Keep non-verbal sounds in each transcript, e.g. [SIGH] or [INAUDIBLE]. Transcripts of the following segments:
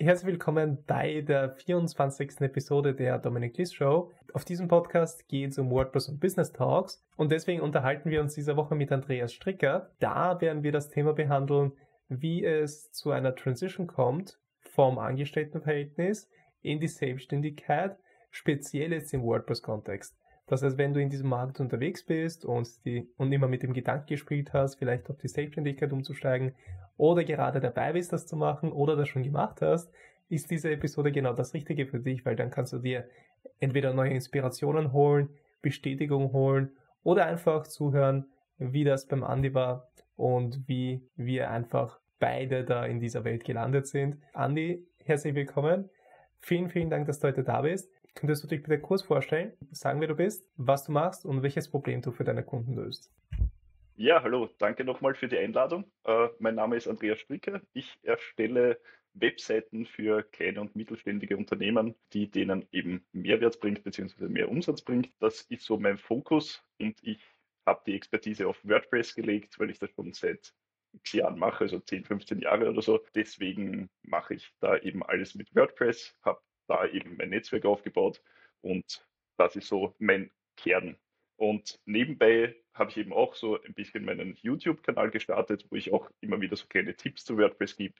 Herzlich willkommen bei der 24. Episode der Dominic Liss Show. Auf diesem Podcast geht es um WordPress und Business Talks und deswegen unterhalten wir uns diese Woche mit Andreas Stricker. Da werden wir das Thema behandeln, wie es zu einer Transition kommt vom Angestelltenverhältnis in die Selbstständigkeit, speziell jetzt im WordPress-Kontext. Das heißt, wenn du in diesem Markt unterwegs bist und, die, und immer mit dem Gedanken gespielt hast, vielleicht auf die Selbstständigkeit umzusteigen oder gerade dabei bist, das zu machen oder das schon gemacht hast, ist diese Episode genau das Richtige für dich, weil dann kannst du dir entweder neue Inspirationen holen, Bestätigung holen oder einfach zuhören, wie das beim Andi war und wie wir einfach beide da in dieser Welt gelandet sind. Andi, herzlich willkommen. Vielen, vielen Dank, dass du heute da bist. Könntest du dich bitte kurz vorstellen, sagen, wer du bist, was du machst und welches Problem du für deine Kunden löst? Ja, hallo, danke nochmal für die Einladung. Äh, mein Name ist Andreas Stricker. Ich erstelle Webseiten für kleine und mittelständige Unternehmen, die denen eben Mehrwert bringt bzw. mehr Umsatz bringt. Das ist so mein Fokus und ich habe die Expertise auf WordPress gelegt, weil ich das schon seit Jahren mache, also 10, 15 Jahre oder so. Deswegen mache ich da eben alles mit WordPress, habe da eben mein Netzwerk aufgebaut und das ist so mein Kern und nebenbei habe ich eben auch so ein bisschen meinen YouTube-Kanal gestartet, wo ich auch immer wieder so kleine Tipps zu WordPress gebe.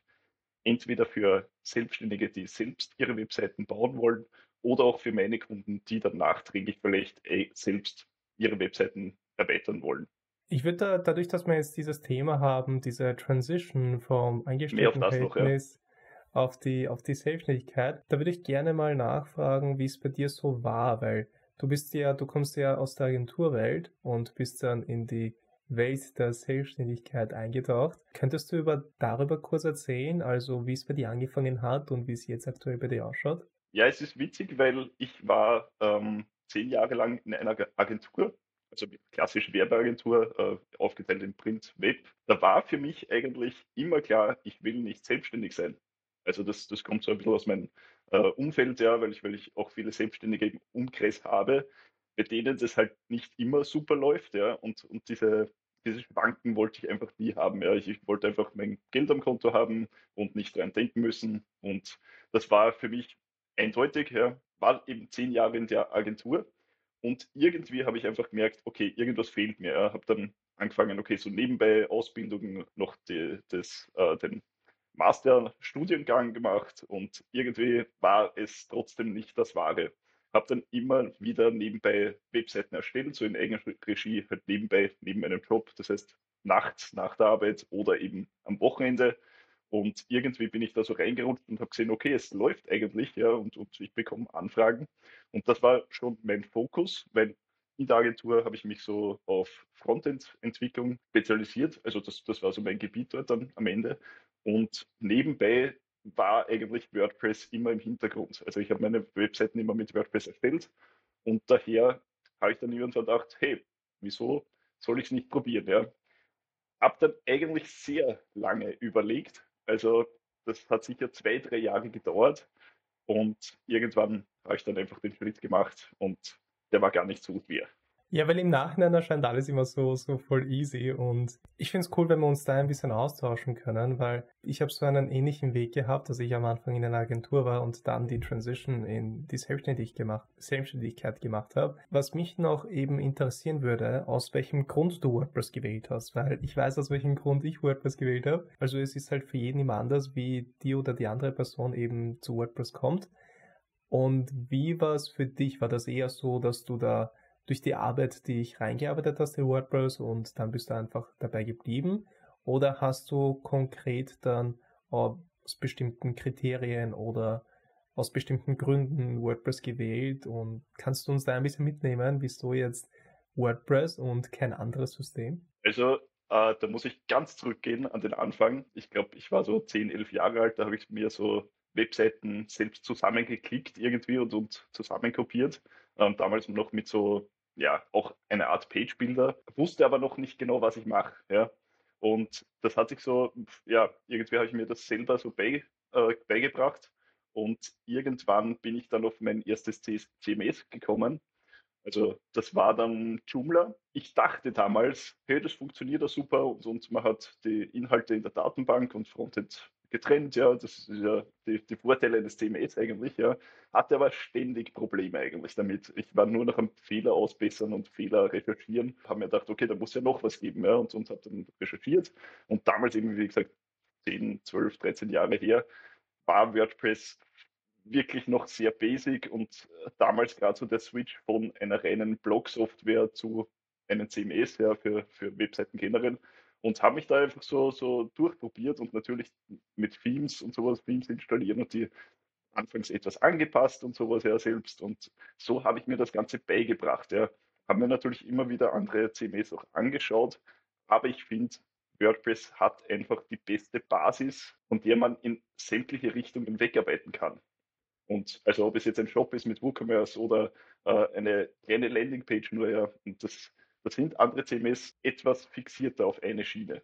Entweder für Selbstständige, die selbst ihre Webseiten bauen wollen, oder auch für meine Kunden, die dann nachträglich vielleicht selbst ihre Webseiten erweitern wollen. Ich würde da, dadurch, dass wir jetzt dieses Thema haben, diese Transition vom Angestelltenverhältnis. Auf die, auf die Selbstständigkeit, da würde ich gerne mal nachfragen, wie es bei dir so war, weil Du bist ja, du kommst ja aus der Agenturwelt und bist dann in die Welt der Selbstständigkeit eingetaucht. Könntest du über, darüber kurz erzählen, also wie es bei dir angefangen hat und wie es jetzt aktuell bei dir ausschaut? Ja, es ist witzig, weil ich war ähm, zehn Jahre lang in einer Agentur, also klassische Werbeagentur, äh, aufgeteilt in Print, Web. Da war für mich eigentlich immer klar, ich will nicht selbstständig sein. Also das, das kommt so ein bisschen aus meinem äh, Umfeld, ja, weil ich, weil ich auch viele Selbstständige im Umkreis habe, bei denen das halt nicht immer super läuft, ja, und, und diese, diese Schwanken wollte ich einfach nie haben. Ja. Ich, ich, wollte einfach mein Geld am Konto haben und nicht dran denken müssen. Und das war für mich eindeutig, ja, war eben zehn Jahre in der Agentur. Und irgendwie habe ich einfach gemerkt, okay, irgendwas fehlt mir. Ja. Habe dann angefangen, okay, so nebenbei Ausbildungen noch die, das, äh, den Masterstudiengang gemacht und irgendwie war es trotzdem nicht das Wahre. Habe dann immer wieder nebenbei Webseiten erstellt, so in eigener Regie, halt nebenbei, neben meinem Job, das heißt nachts nach der Arbeit oder eben am Wochenende. Und irgendwie bin ich da so reingerutscht und habe gesehen, okay, es läuft eigentlich, ja, und, und ich bekomme Anfragen. Und das war schon mein Fokus, weil in der Agentur habe ich mich so auf Frontend-Entwicklung spezialisiert. Also das, das war so mein Gebiet dort dann am Ende. Und nebenbei war eigentlich WordPress immer im Hintergrund. Also ich habe meine Webseiten immer mit WordPress erstellt und daher habe ich dann irgendwann gedacht, hey, wieso soll ich es nicht probieren? Ja? Hab dann eigentlich sehr lange überlegt. Also das hat sicher zwei, drei Jahre gedauert und irgendwann habe ich dann einfach den Schritt gemacht und der war gar nicht so schwer. Ja, weil im Nachhinein erscheint alles immer so, so voll easy und ich finde es cool, wenn wir uns da ein bisschen austauschen können, weil ich habe so einen ähnlichen Weg gehabt, dass ich am Anfang in einer Agentur war und dann die Transition in die Selbstständig gemacht, Selbstständigkeit gemacht habe. Was mich noch eben interessieren würde, aus welchem Grund du WordPress gewählt hast, weil ich weiß, aus welchem Grund ich WordPress gewählt habe. Also es ist halt für jeden immer anders, wie die oder die andere Person eben zu WordPress kommt. Und wie war es für dich? War das eher so, dass du da durch die Arbeit, die ich reingearbeitet hast in WordPress und dann bist du einfach dabei geblieben? Oder hast du konkret dann aus bestimmten Kriterien oder aus bestimmten Gründen WordPress gewählt und kannst du uns da ein bisschen mitnehmen, wieso jetzt WordPress und kein anderes System? Also äh, da muss ich ganz zurückgehen an den Anfang. Ich glaube, ich war so 10, 11 Jahre alt, da habe ich mir so Webseiten selbst zusammengeklickt irgendwie und, und zusammenkopiert. Ähm, damals noch mit so, ja, auch eine Art Page-Builder, wusste aber noch nicht genau, was ich mache. Ja. Und das hat sich so, ja, irgendwie habe ich mir das selber so bei, äh, beigebracht. Und irgendwann bin ich dann auf mein erstes CMS gekommen. Also das war dann Joomla. Ich dachte damals, hey, das funktioniert ja super und, und man hat die Inhalte in der Datenbank und Frontend getrennt, ja, das ist ja die, die Vorteile des CMS eigentlich, ja, hatte aber ständig Probleme eigentlich damit. Ich war nur noch am Fehler ausbessern und Fehler recherchieren, habe mir gedacht, okay, da muss ja noch was geben, ja, und, und habe dann recherchiert. Und damals eben, wie gesagt, 10, 12, 13 Jahre her, war WordPress wirklich noch sehr basic und damals gerade so der Switch von einer reinen Blog-Software zu einem CMS ja, für, für Webseiten generell und habe mich da einfach so, so durchprobiert und natürlich mit Themes und sowas, Themes installieren und die anfangs etwas angepasst und sowas ja selbst. Und so habe ich mir das Ganze beigebracht. Ja. Habe mir natürlich immer wieder andere CMS auch angeschaut, aber ich finde, WordPress hat einfach die beste Basis, von der man in sämtliche Richtungen wegarbeiten kann. Und also ob es jetzt ein Shop ist mit WooCommerce oder äh, eine kleine Landingpage nur, ja, und das da sind andere CMS etwas fixierter auf eine Schiene.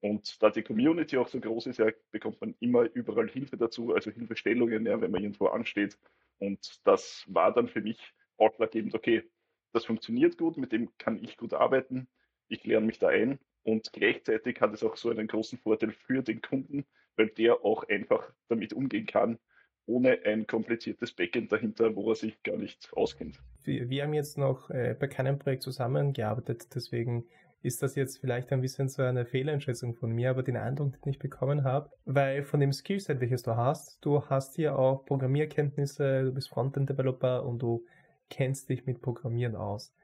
Und da die Community auch so groß ist, ja, bekommt man immer überall Hilfe dazu, also Hilfestellungen, ja, wenn man irgendwo ansteht. Und das war dann für mich ausschlaggebend, okay, das funktioniert gut, mit dem kann ich gut arbeiten, ich lerne mich da ein und gleichzeitig hat es auch so einen großen Vorteil für den Kunden, weil der auch einfach damit umgehen kann, ohne ein kompliziertes Backend dahinter, wo er sich gar nicht auskennt. Wir, wir haben jetzt noch äh, bei keinem Projekt zusammengearbeitet, deswegen ist das jetzt vielleicht ein bisschen so eine Fehleinschätzung von mir, aber den Eindruck, den ich bekommen habe, weil von dem Skillset, welches du hast, du hast hier auch Programmierkenntnisse, du bist Frontend-Developer und du kennst dich mit Programmieren aus.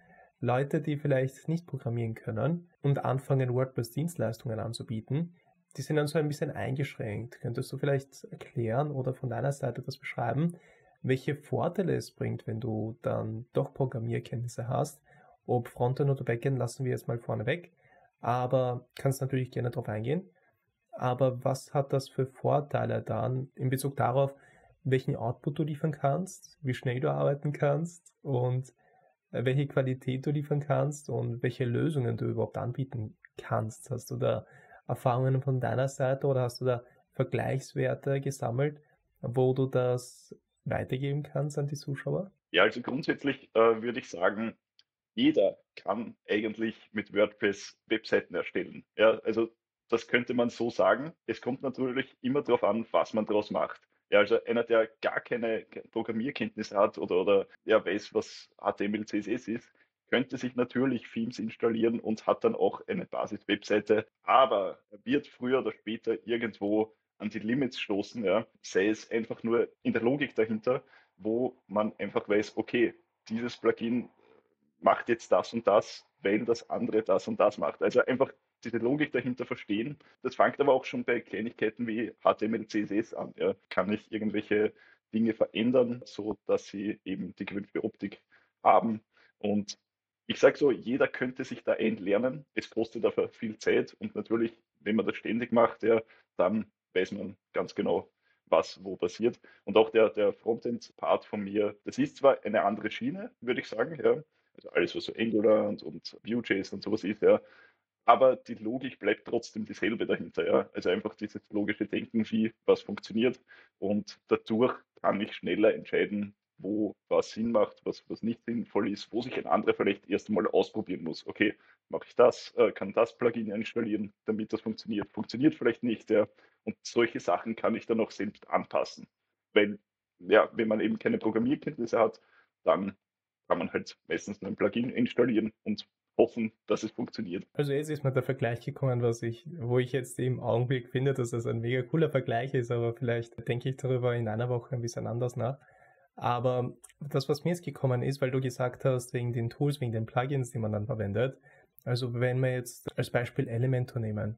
Leute, die vielleicht nicht programmieren können und anfangen, WordPress-Dienstleistungen anzubieten, die sind dann so ein bisschen eingeschränkt. Könntest du vielleicht erklären oder von deiner Seite das beschreiben, welche Vorteile es bringt, wenn du dann doch Programmierkenntnisse hast? Ob Frontend oder Backend lassen wir jetzt mal vorne weg, aber kannst natürlich gerne darauf eingehen. Aber was hat das für Vorteile dann in Bezug darauf, welchen Output du liefern kannst, wie schnell du arbeiten kannst und äh, welche Qualität du liefern kannst und welche Lösungen du überhaupt anbieten kannst? Hast du da Erfahrungen von deiner Seite oder hast du da Vergleichswerte gesammelt, wo du das weitergeben kannst an die Zuschauer? Ja, also grundsätzlich äh, würde ich sagen, jeder kann eigentlich mit WordPress Webseiten erstellen. Ja, also das könnte man so sagen. Es kommt natürlich immer darauf an, was man daraus macht. Ja, also einer, der gar keine Programmierkenntnisse hat oder, oder ja, weiß, was HTML, CSS ist, könnte sich natürlich Themes installieren und hat dann auch eine Basis-Webseite, aber er wird früher oder später irgendwo an die Limits stoßen, ja, sei es einfach nur in der Logik dahinter, wo man einfach weiß, okay, dieses Plugin macht jetzt das und das, weil das andere das und das macht. Also einfach diese Logik dahinter verstehen. Das fängt aber auch schon bei Kleinigkeiten wie HTML, CSS an. Ja. Kann ich irgendwelche Dinge verändern, so dass sie eben die gewünschte Optik haben. Und ich sage so, jeder könnte sich da einlernen. Es kostet dafür viel Zeit und natürlich, wenn man das ständig macht, ja, dann weiß man ganz genau, was wo passiert. Und auch der, der Frontend-Part von mir, das ist zwar eine andere Schiene, würde ich sagen, ja. Also alles, was so Angular und, und Vue.js und sowas ist, ja. Aber die Logik bleibt trotzdem dieselbe dahinter, ja. Also einfach dieses logische Denken, wie was funktioniert. Und dadurch kann ich schneller entscheiden, wo was Sinn macht, was, was nicht sinnvoll ist, wo sich ein anderer vielleicht erst einmal ausprobieren muss. Okay, mache ich das, äh, kann das Plugin installieren, damit das funktioniert. Funktioniert vielleicht nicht, ja. Und solche Sachen kann ich dann auch selbst anpassen. Weil, ja, wenn man eben keine Programmierkenntnisse hat, dann kann man halt meistens nur ein Plugin installieren und hoffen, dass es funktioniert. Also jetzt ist mir der Vergleich gekommen, was ich, wo ich jetzt im Augenblick finde, dass das ein mega cooler Vergleich ist, aber vielleicht denke ich darüber in einer Woche ein bisschen anders nach. Aber das, was mir jetzt gekommen ist, weil du gesagt hast, wegen den Tools, wegen den Plugins, die man dann verwendet. Also wenn wir jetzt als Beispiel Elementor nehmen.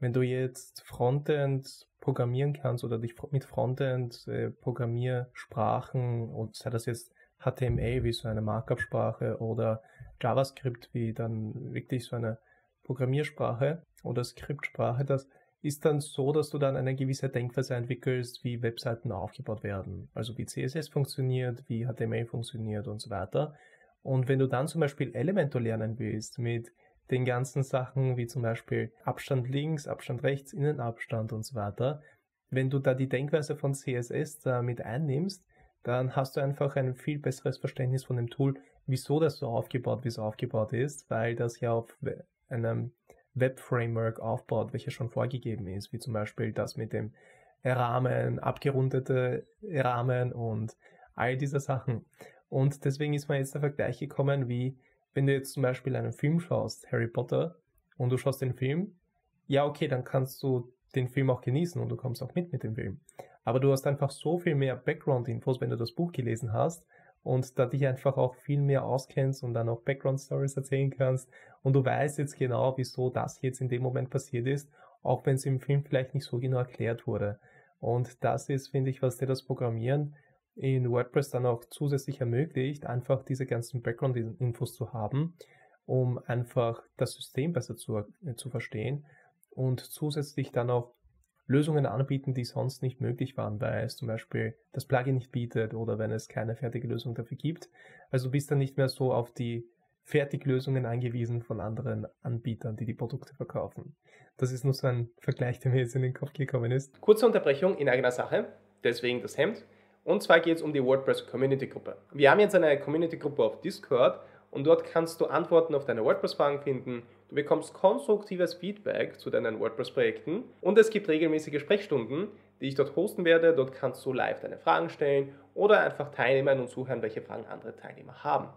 Wenn du jetzt Frontend programmieren kannst oder dich mit Frontend äh, Programmiersprachen und sei das jetzt HTML wie so eine Markup-Sprache oder JavaScript wie dann wirklich so eine Programmiersprache oder Skriptsprache, das ist dann so, dass du dann eine gewisse Denkweise entwickelst, wie Webseiten aufgebaut werden. Also wie CSS funktioniert, wie HTML funktioniert und so weiter. Und wenn du dann zum Beispiel Elementor lernen willst mit den ganzen Sachen wie zum Beispiel Abstand links, Abstand rechts, Innenabstand und so weiter, wenn du da die Denkweise von CSS da mit einnimmst, dann hast du einfach ein viel besseres Verständnis von dem Tool, wieso das so aufgebaut, wie es aufgebaut ist, weil das ja auf einem Web-Framework aufbaut, welches schon vorgegeben ist, wie zum Beispiel das mit dem Rahmen, abgerundete Rahmen und all diese Sachen. Und deswegen ist mir jetzt der Vergleich gekommen, wie wenn du jetzt zum Beispiel einen Film schaust, Harry Potter, und du schaust den Film, ja, okay, dann kannst du den Film auch genießen und du kommst auch mit mit dem Film. Aber du hast einfach so viel mehr Background-Infos, wenn du das Buch gelesen hast und da dich einfach auch viel mehr auskennst und dann auch Background-Stories erzählen kannst und du weißt jetzt genau, wieso das jetzt in dem Moment passiert ist, auch wenn es im Film vielleicht nicht so genau erklärt wurde. Und das ist, finde ich, was dir das Programmieren in WordPress dann auch zusätzlich ermöglicht, einfach diese ganzen Background-Infos zu haben, um einfach das System besser zu, äh, zu verstehen und zusätzlich dann auch Lösungen anbieten, die sonst nicht möglich waren, weil es zum Beispiel das Plugin nicht bietet oder wenn es keine fertige Lösung dafür gibt. Also du bist dann nicht mehr so auf die Fertiglösungen angewiesen von anderen Anbietern, die die Produkte verkaufen. Das ist nur so ein Vergleich, der mir jetzt in den Kopf gekommen ist. Kurze Unterbrechung in eigener Sache, deswegen das Hemd. Und zwar geht es um die WordPress Community Gruppe. Wir haben jetzt eine Community Gruppe auf Discord und dort kannst du Antworten auf deine WordPress-Fragen finden. Du bekommst konstruktives Feedback zu deinen WordPress-Projekten und es gibt regelmäßige Sprechstunden, die ich dort hosten werde. Dort kannst du live deine Fragen stellen oder einfach teilnehmen und zuhören, welche Fragen andere Teilnehmer haben.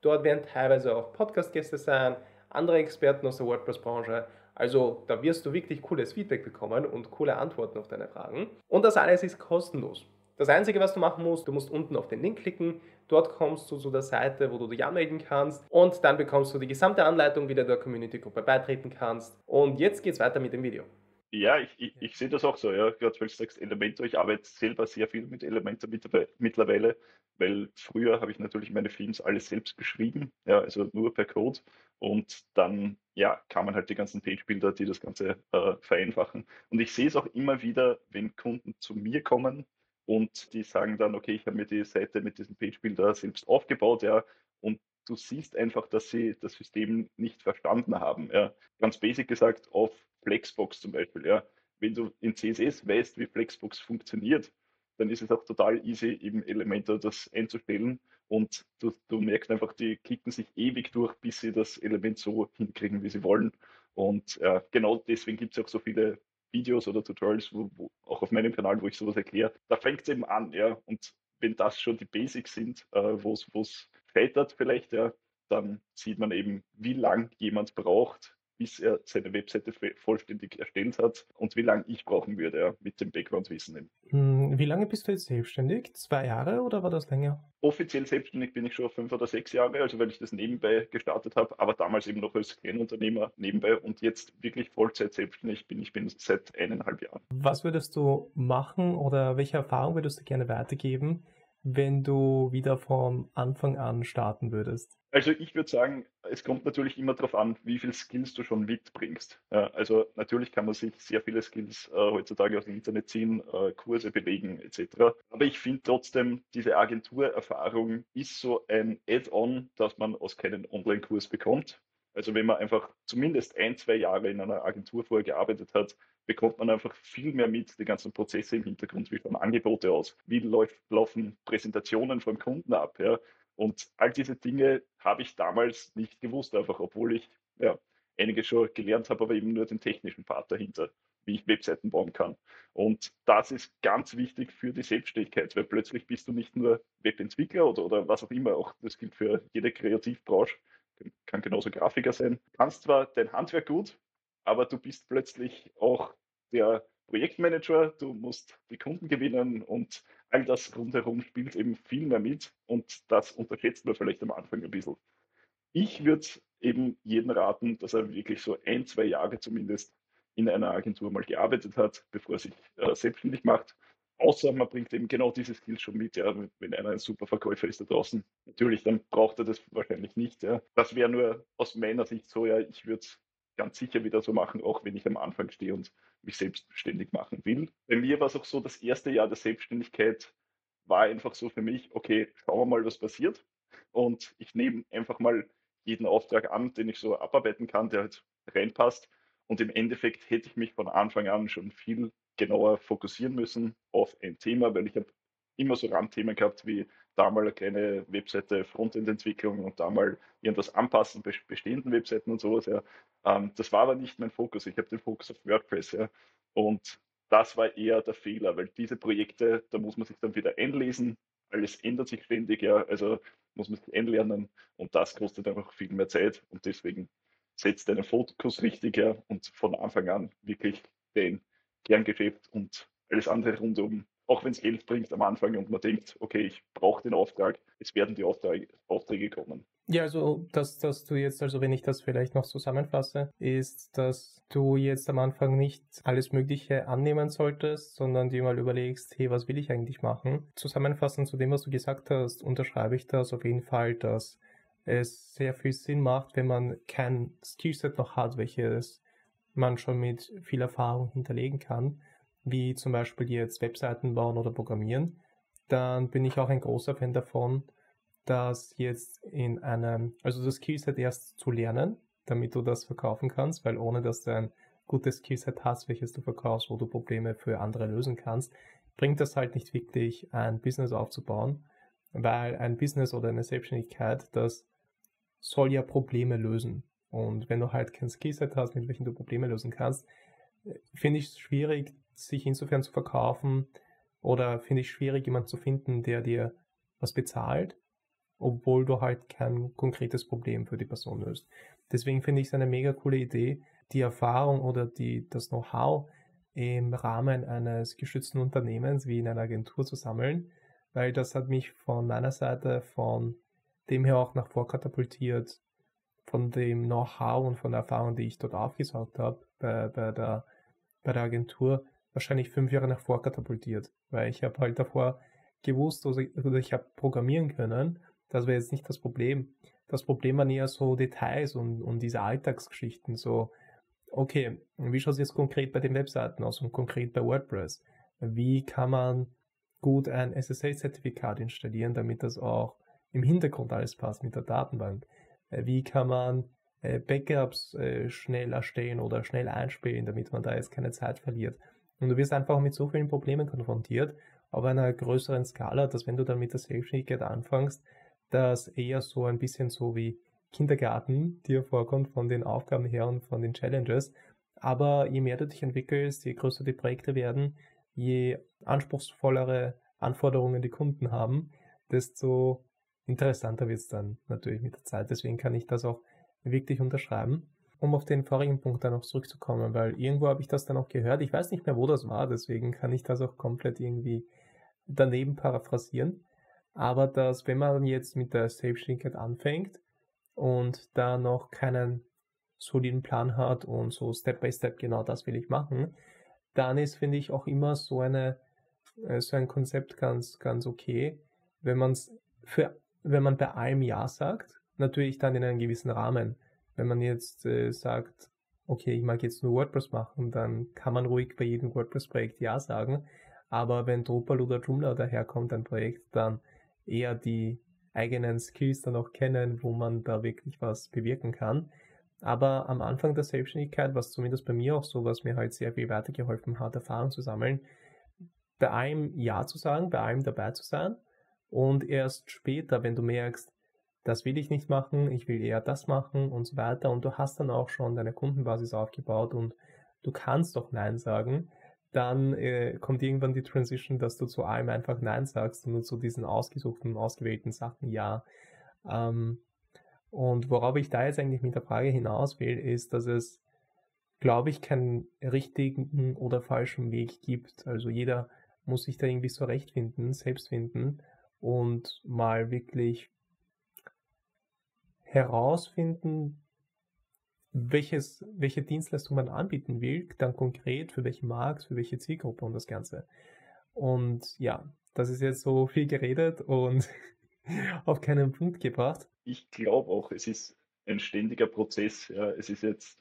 Dort werden teilweise auch Podcast-Gäste sein, andere Experten aus der WordPress-Branche. Also da wirst du wirklich cooles Feedback bekommen und coole Antworten auf deine Fragen. Und das alles ist kostenlos. Das Einzige, was du machen musst, du musst unten auf den Link klicken. Dort kommst du zu der Seite, wo du dich anmelden kannst. Und dann bekommst du die gesamte Anleitung, wie du der Community-Gruppe beitreten kannst. Und jetzt geht's weiter mit dem Video. Ja, ich, ich, ich sehe das auch so, ja. Gerade weil du sagst Elementor, ich arbeite selber sehr viel mit Elementor mittlerweile, weil früher habe ich natürlich meine Themes alles selbst geschrieben, ja, also nur per Code. Und dann, ja, kamen halt die ganzen Page-Builder, die das Ganze äh, vereinfachen. Und ich sehe es auch immer wieder, wenn Kunden zu mir kommen und die sagen dann, okay, ich habe mir die Seite mit diesem Page-Builder selbst aufgebaut, ja, und du siehst einfach, dass sie das System nicht verstanden haben. Ja. Ganz basic gesagt, auf Flexbox zum Beispiel, ja. Wenn du in CSS weißt, wie Flexbox funktioniert, dann ist es auch total easy, eben Elementor das einzustellen. Und du, du merkst einfach, die klicken sich ewig durch, bis sie das Element so hinkriegen, wie sie wollen. Und äh, genau deswegen gibt es auch so viele Videos oder Tutorials, wo, wo, auch auf meinem Kanal, wo ich sowas erkläre, da fängt es eben an, ja. Und wenn das schon die Basics sind, äh, wo es scheitert vielleicht, ja, dann sieht man eben, wie lang jemand braucht, bis er seine Webseite vollständig erstellt hat und wie lange ich brauchen würde ja, mit dem Background-Wissen. Hm, wie lange bist du jetzt selbstständig? Zwei Jahre oder war das länger? Offiziell selbstständig bin ich schon fünf oder sechs Jahre, also weil ich das nebenbei gestartet habe, aber damals eben noch als Kleinunternehmer nebenbei und jetzt wirklich Vollzeit selbstständig bin ich bin seit eineinhalb Jahren. Was würdest du machen oder welche Erfahrung würdest du gerne weitergeben, wenn du wieder vom Anfang an starten würdest? Also ich würde sagen, es kommt natürlich immer darauf an, wie viele Skills du schon mitbringst. Also natürlich kann man sich sehr viele Skills äh, heutzutage aus dem Internet ziehen, äh, Kurse belegen etc. Aber ich finde trotzdem, diese Agenturerfahrung ist so ein Add-on, das man aus keinem Online-Kurs bekommt. Also wenn man einfach zumindest ein, zwei Jahre in einer Agentur vorher gearbeitet hat, bekommt man einfach viel mehr mit, die ganzen Prozesse im Hintergrund, wie schauen Angebote aus, wie läuft, laufen Präsentationen vom Kunden ab. Ja. Und all diese Dinge habe ich damals nicht gewusst, einfach obwohl ich ja, einiges schon gelernt habe, aber eben nur den technischen Part dahinter, wie ich Webseiten bauen kann. Und das ist ganz wichtig für die Selbstständigkeit, weil plötzlich bist du nicht nur Webentwickler oder, oder was auch immer, auch das gilt für jede Kreativbranche, kann genauso Grafiker sein. Du kannst zwar dein Handwerk gut, aber du bist plötzlich auch der Projektmanager, du musst die Kunden gewinnen und all das rundherum spielt eben viel mehr mit und das unterschätzt man vielleicht am Anfang ein bisschen. Ich würde eben jeden raten, dass er wirklich so ein, zwei Jahre zumindest in einer Agentur mal gearbeitet hat, bevor er sich äh, selbstständig macht. Außer man bringt eben genau diese Skills schon mit, ja, wenn einer ein super Verkäufer ist da draußen. Natürlich, dann braucht er das wahrscheinlich nicht. Ja. Das wäre nur aus meiner Sicht so, ja, ich würde ganz sicher wieder so machen, auch wenn ich am Anfang stehe und mich selbstständig machen will. Bei mir war es auch so, das erste Jahr der Selbstständigkeit war einfach so für mich, okay, schauen wir mal, was passiert. Und ich nehme einfach mal jeden Auftrag an, den ich so abarbeiten kann, der halt reinpasst. Und im Endeffekt hätte ich mich von Anfang an schon viel genauer fokussieren müssen auf ein Thema, weil ich habe immer so Randthemen gehabt wie da mal eine kleine Webseite Frontend-Entwicklung und da mal irgendwas anpassen bei bestehenden Webseiten und sowas. Ja. Ähm, das war aber nicht mein Fokus. Ich habe den Fokus auf WordPress. Ja. Und das war eher der Fehler, weil diese Projekte, da muss man sich dann wieder einlesen, alles ändert sich ständig, ja, also muss man sich einlernen und das kostet einfach viel mehr Zeit und deswegen setzt deinen Fokus richtig her und von Anfang an wirklich dein Kerngeschäft und alles andere rundum auch wenn es Geld bringt am Anfang und man denkt, okay, ich brauche den Auftrag, es werden die Aufträge, Aufträge kommen. Ja, also dass, dass du jetzt, also wenn ich das vielleicht noch zusammenfasse, ist, dass du jetzt am Anfang nicht alles Mögliche annehmen solltest, sondern dir mal überlegst, hey, was will ich eigentlich machen? Zusammenfassend zu dem, was du gesagt hast, unterschreibe ich das auf jeden Fall, dass es sehr viel Sinn macht, wenn man kein Skillset noch hat, welches man schon mit viel Erfahrung hinterlegen kann wie zum Beispiel jetzt Webseiten bauen oder programmieren, dann bin ich auch ein großer Fan davon, das jetzt in einem, also das Skillset erst zu lernen, damit du das verkaufen kannst, weil ohne dass du ein gutes Skillset hast, welches du verkaufst, wo du Probleme für andere lösen kannst, bringt das halt nicht wirklich ein Business aufzubauen, weil ein Business oder eine Selbstständigkeit, das soll ja Probleme lösen. Und wenn du halt kein Skillset hast, mit welchem du Probleme lösen kannst, finde ich es schwierig, sich insofern zu verkaufen oder finde ich schwierig, jemanden zu finden, der dir was bezahlt, obwohl du halt kein konkretes Problem für die Person löst. Deswegen finde ich es eine mega coole Idee, die Erfahrung oder die, das Know-how im Rahmen eines geschützten Unternehmens wie in einer Agentur zu sammeln, weil das hat mich von meiner Seite von dem her auch nach vorkatapultiert, von dem Know-how und von der Erfahrung, die ich dort aufgesaugt habe bei, bei, der, bei der Agentur, wahrscheinlich fünf Jahre nach vor katapultiert, weil ich habe halt davor gewusst oder ich habe programmieren können. Das wäre jetzt nicht das Problem. Das Problem waren eher so Details und, und diese Alltagsgeschichten. So, okay, wie schaut es jetzt konkret bei den Webseiten aus und konkret bei WordPress? Wie kann man gut ein SSL-Zertifikat installieren, damit das auch im Hintergrund alles passt mit der Datenbank? Wie kann man äh, Backups äh, schnell erstellen oder schnell einspielen, damit man da jetzt keine Zeit verliert? Und du wirst einfach mit so vielen Problemen konfrontiert, auf einer größeren Skala, dass wenn du dann mit der Selbstständigkeit anfängst, das eher so ein bisschen so wie Kindergarten dir vorkommt von den Aufgaben her und von den Challenges. Aber je mehr du dich entwickelst, je größer die Projekte werden, je anspruchsvollere Anforderungen die Kunden haben, desto interessanter wird es dann natürlich mit der Zeit. Deswegen kann ich das auch wirklich unterschreiben um auf den vorigen Punkt dann noch zurückzukommen, weil irgendwo habe ich das dann auch gehört. Ich weiß nicht mehr, wo das war, deswegen kann ich das auch komplett irgendwie daneben paraphrasieren. Aber dass, wenn man jetzt mit der Selbstständigkeit anfängt und da noch keinen soliden Plan hat und so Step by Step genau das will ich machen, dann ist, finde ich, auch immer so eine, äh, so ein Konzept ganz, ganz okay, wenn man es für, wenn man bei allem Ja sagt, natürlich dann in einem gewissen Rahmen. Wenn man jetzt äh, sagt, okay, ich mag jetzt nur WordPress machen, dann kann man ruhig bei jedem WordPress-Projekt Ja sagen. Aber wenn Drupal oder Joomla daherkommt, ein Projekt, dann eher die eigenen Skills dann auch kennen, wo man da wirklich was bewirken kann. Aber am Anfang der Selbstständigkeit, was zumindest bei mir auch so, was mir halt sehr viel weitergeholfen hat, Erfahrung zu sammeln, bei allem Ja zu sagen, bei allem dabei zu sein und erst später, wenn du merkst, das will ich nicht machen, ich will eher das machen und so weiter. Und du hast dann auch schon deine Kundenbasis aufgebaut und du kannst doch Nein sagen. Dann äh, kommt irgendwann die Transition, dass du zu allem einfach Nein sagst und nur zu diesen ausgesuchten, ausgewählten Sachen Ja. Ähm, und worauf ich da jetzt eigentlich mit der Frage hinaus will, ist, dass es, glaube ich, keinen richtigen oder falschen Weg gibt. Also jeder muss sich da irgendwie so rechtfinden, selbst finden und mal wirklich herausfinden, welches, welche Dienstleistung man anbieten will, dann konkret für welchen Markt, für welche Zielgruppe und das Ganze. Und ja, das ist jetzt so viel geredet und [LAUGHS] auf keinen Punkt gebracht. Ich glaube auch, es ist ein ständiger Prozess. Ja. Es ist jetzt,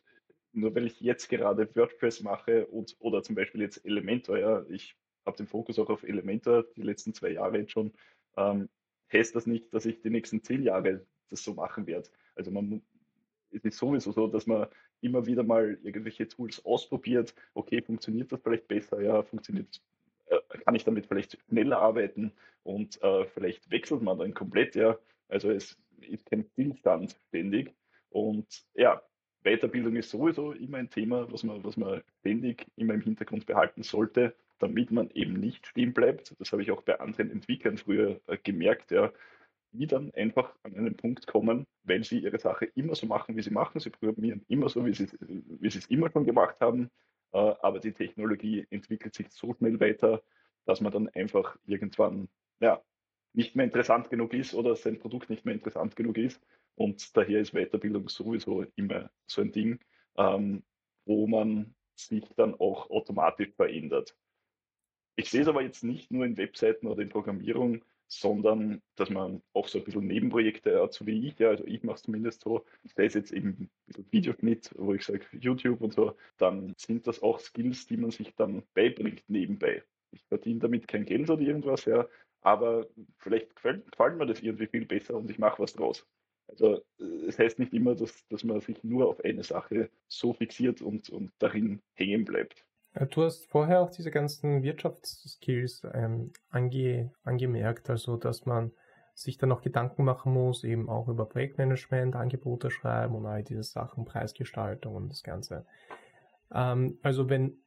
nur weil ich jetzt gerade WordPress mache und, oder zum Beispiel jetzt Elementor, ja, ich habe den Fokus auch auf Elementor die letzten zwei Jahre jetzt schon, ähm, heißt das nicht, dass ich die nächsten zehn Jahre das so machen werde. Also man, es ist sowieso so, dass man immer wieder mal irgendwelche Tools ausprobiert. Okay, funktioniert das vielleicht besser? Ja, funktioniert, äh, kann ich damit vielleicht schneller arbeiten? Und äh, vielleicht wechselt man dann komplett. Ja, also es ist kein Stillstand ständig. Und ja, Weiterbildung ist sowieso immer ein Thema, was man, was man ständig immer im Hintergrund behalten sollte, damit man eben nicht stehen bleibt. Das habe ich auch bei anderen Entwicklern früher äh, gemerkt, ja, die dann einfach an einen Punkt kommen, weil sie ihre Sache immer so machen, wie sie machen. Sie programmieren immer so, wie sie, wie es immer schon gemacht haben. Äh, aber die Technologie entwickelt sich so schnell weiter, dass man dann einfach irgendwann ja, nicht mehr interessant genug ist oder sein Produkt nicht mehr interessant genug ist. Und daher ist Weiterbildung sowieso immer so ein Ding, ähm, wo man sich dann auch automatisch verändert. Ich sehe es aber jetzt nicht nur in Webseiten oder in Programmierung, sondern dass man auch so ein bisschen Nebenprojekte hat, so wie ich, ja, also ich mache es zumindest so, sei es jetzt eben ein bisschen Videoschnitt, wo ich sage YouTube und so, dann sind das auch Skills, die man sich dann beibringt nebenbei. Ich verdiene damit kein Geld oder irgendwas, ja, aber vielleicht gefällt, gefällt mir das irgendwie viel besser und ich mache was draus. Also es heißt nicht immer, dass, dass man sich nur auf eine Sache so fixiert und, und darin hängen bleibt. Äh, du hast vorher auch diese ganzen Wirtschaftsskills ähm, ange, angemerkt, also dass man sich dann noch Gedanken machen muss, eben auch über Projektmanagement, Angebote schreiben und all diese Sachen, Preisgestaltung und das Ganze. Ähm, also wenn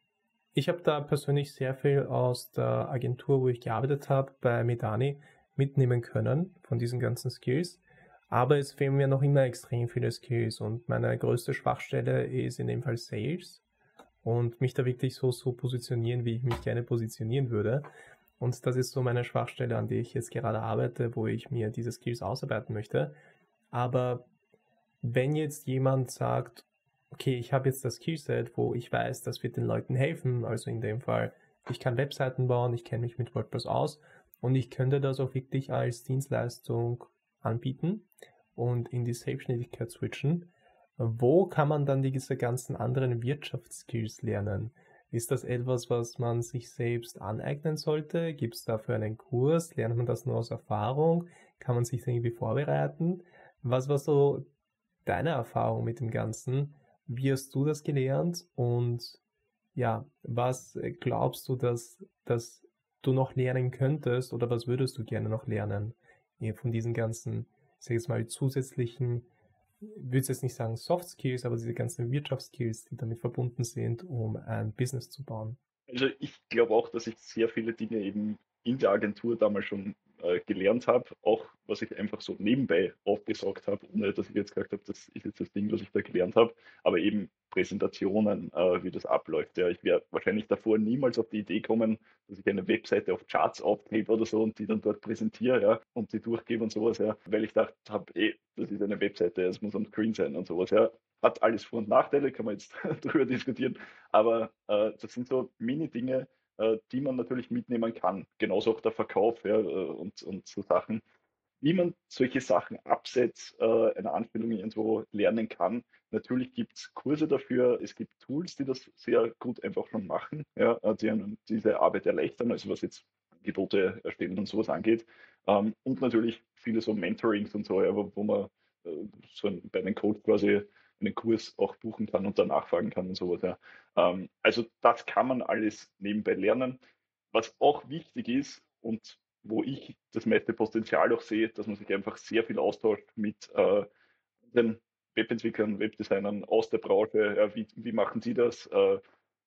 ich habe da persönlich sehr viel aus der Agentur, wo ich gearbeitet habe, bei Medani mitnehmen können von diesen ganzen Skills. Aber es fehlen mir noch immer extrem viele Skills und meine größte Schwachstelle ist in dem Fall Sales und mich da wirklich so, so positionieren, wie ich mich gerne positionieren würde. Und das ist so meine Schwachstelle, an der ich jetzt gerade arbeite, wo ich mir diese Skills ausarbeiten möchte. Aber wenn jetzt jemand sagt, okay, ich habe jetzt das Skillset, wo ich weiß, das wird den Leuten helfen, also in dem Fall, ich kann Webseiten bauen, ich kenne mich mit WordPress aus und ich könnte das auch wirklich als Dienstleistung anbieten und in die Selbstständigkeit switchen, wo kann man dann diese ganzen anderen Wirtschaftsskills lernen? Ist das etwas, was man sich selbst aneignen sollte? Gibt es dafür einen Kurs? Lernt man das nur aus Erfahrung? Kann man sich irgendwie vorbereiten? Was war so deine Erfahrung mit dem Ganzen? Wie hast du das gelernt? Und ja, was glaubst du, dass, dass du noch lernen könntest oder was würdest du gerne noch lernen von diesen ganzen, sag ich jetzt mal, zusätzlichen würde jetzt nicht sagen Soft Skills, aber diese ganzen Wirtschaftsskills, die damit verbunden sind, um ein Business zu bauen. Also ich glaube auch, dass ich sehr viele Dinge eben in der Agentur damals schon äh, gelernt habe, auch was ich einfach so nebenbei aufgesaugt habe, ohne dass ich jetzt gesagt habe, das ist jetzt das Ding, was ich da gelernt habe, aber eben Präsentationen, äh, wie das abläuft. Ja, ich wäre wahrscheinlich davor niemals auf die Idee kommen, dass ich eine Webseite auf Charts aufklebe oder so und die dann dort präsentiere ja, und die durchgebe und sowas, ja, weil ich dachte habe, eh, das ist eine Webseite, es muss am Screen sein und sowas. Ja. Hat alles Vor- und Nachteile, kann man jetzt [LAUGHS] darüber diskutieren, aber äh, das sind so Mini-Dinge, die man natürlich mitnehmen kann. Genauso auch der Verkauf ja, äh, und, und so Sachen. Wie man solche Sachen abseits äh, einer Anstellung irgendwo lernen kann. Natürlich gibt es Kurse dafür, es gibt Tools, die das sehr gut einfach schon machen, ja, die einem diese Arbeit erleichtern, also was jetzt Angebote erstellen und sowas angeht. Ähm, und natürlich viele so Mentorings und so, ja, wo, wo man äh, so bei einem Code quasi einen Kurs auch buchen kann und dann nachfragen kann und sowas. Ja. Ähm, also das kann man alles nebenbei lernen. Was auch wichtig ist und wo ich das meiste Potenzial auch sehe, dass man sich einfach sehr viel austauscht mit äh, den Webentwicklern, Webdesignern aus der Branche. Ja, wie, wie machen sie das? Äh,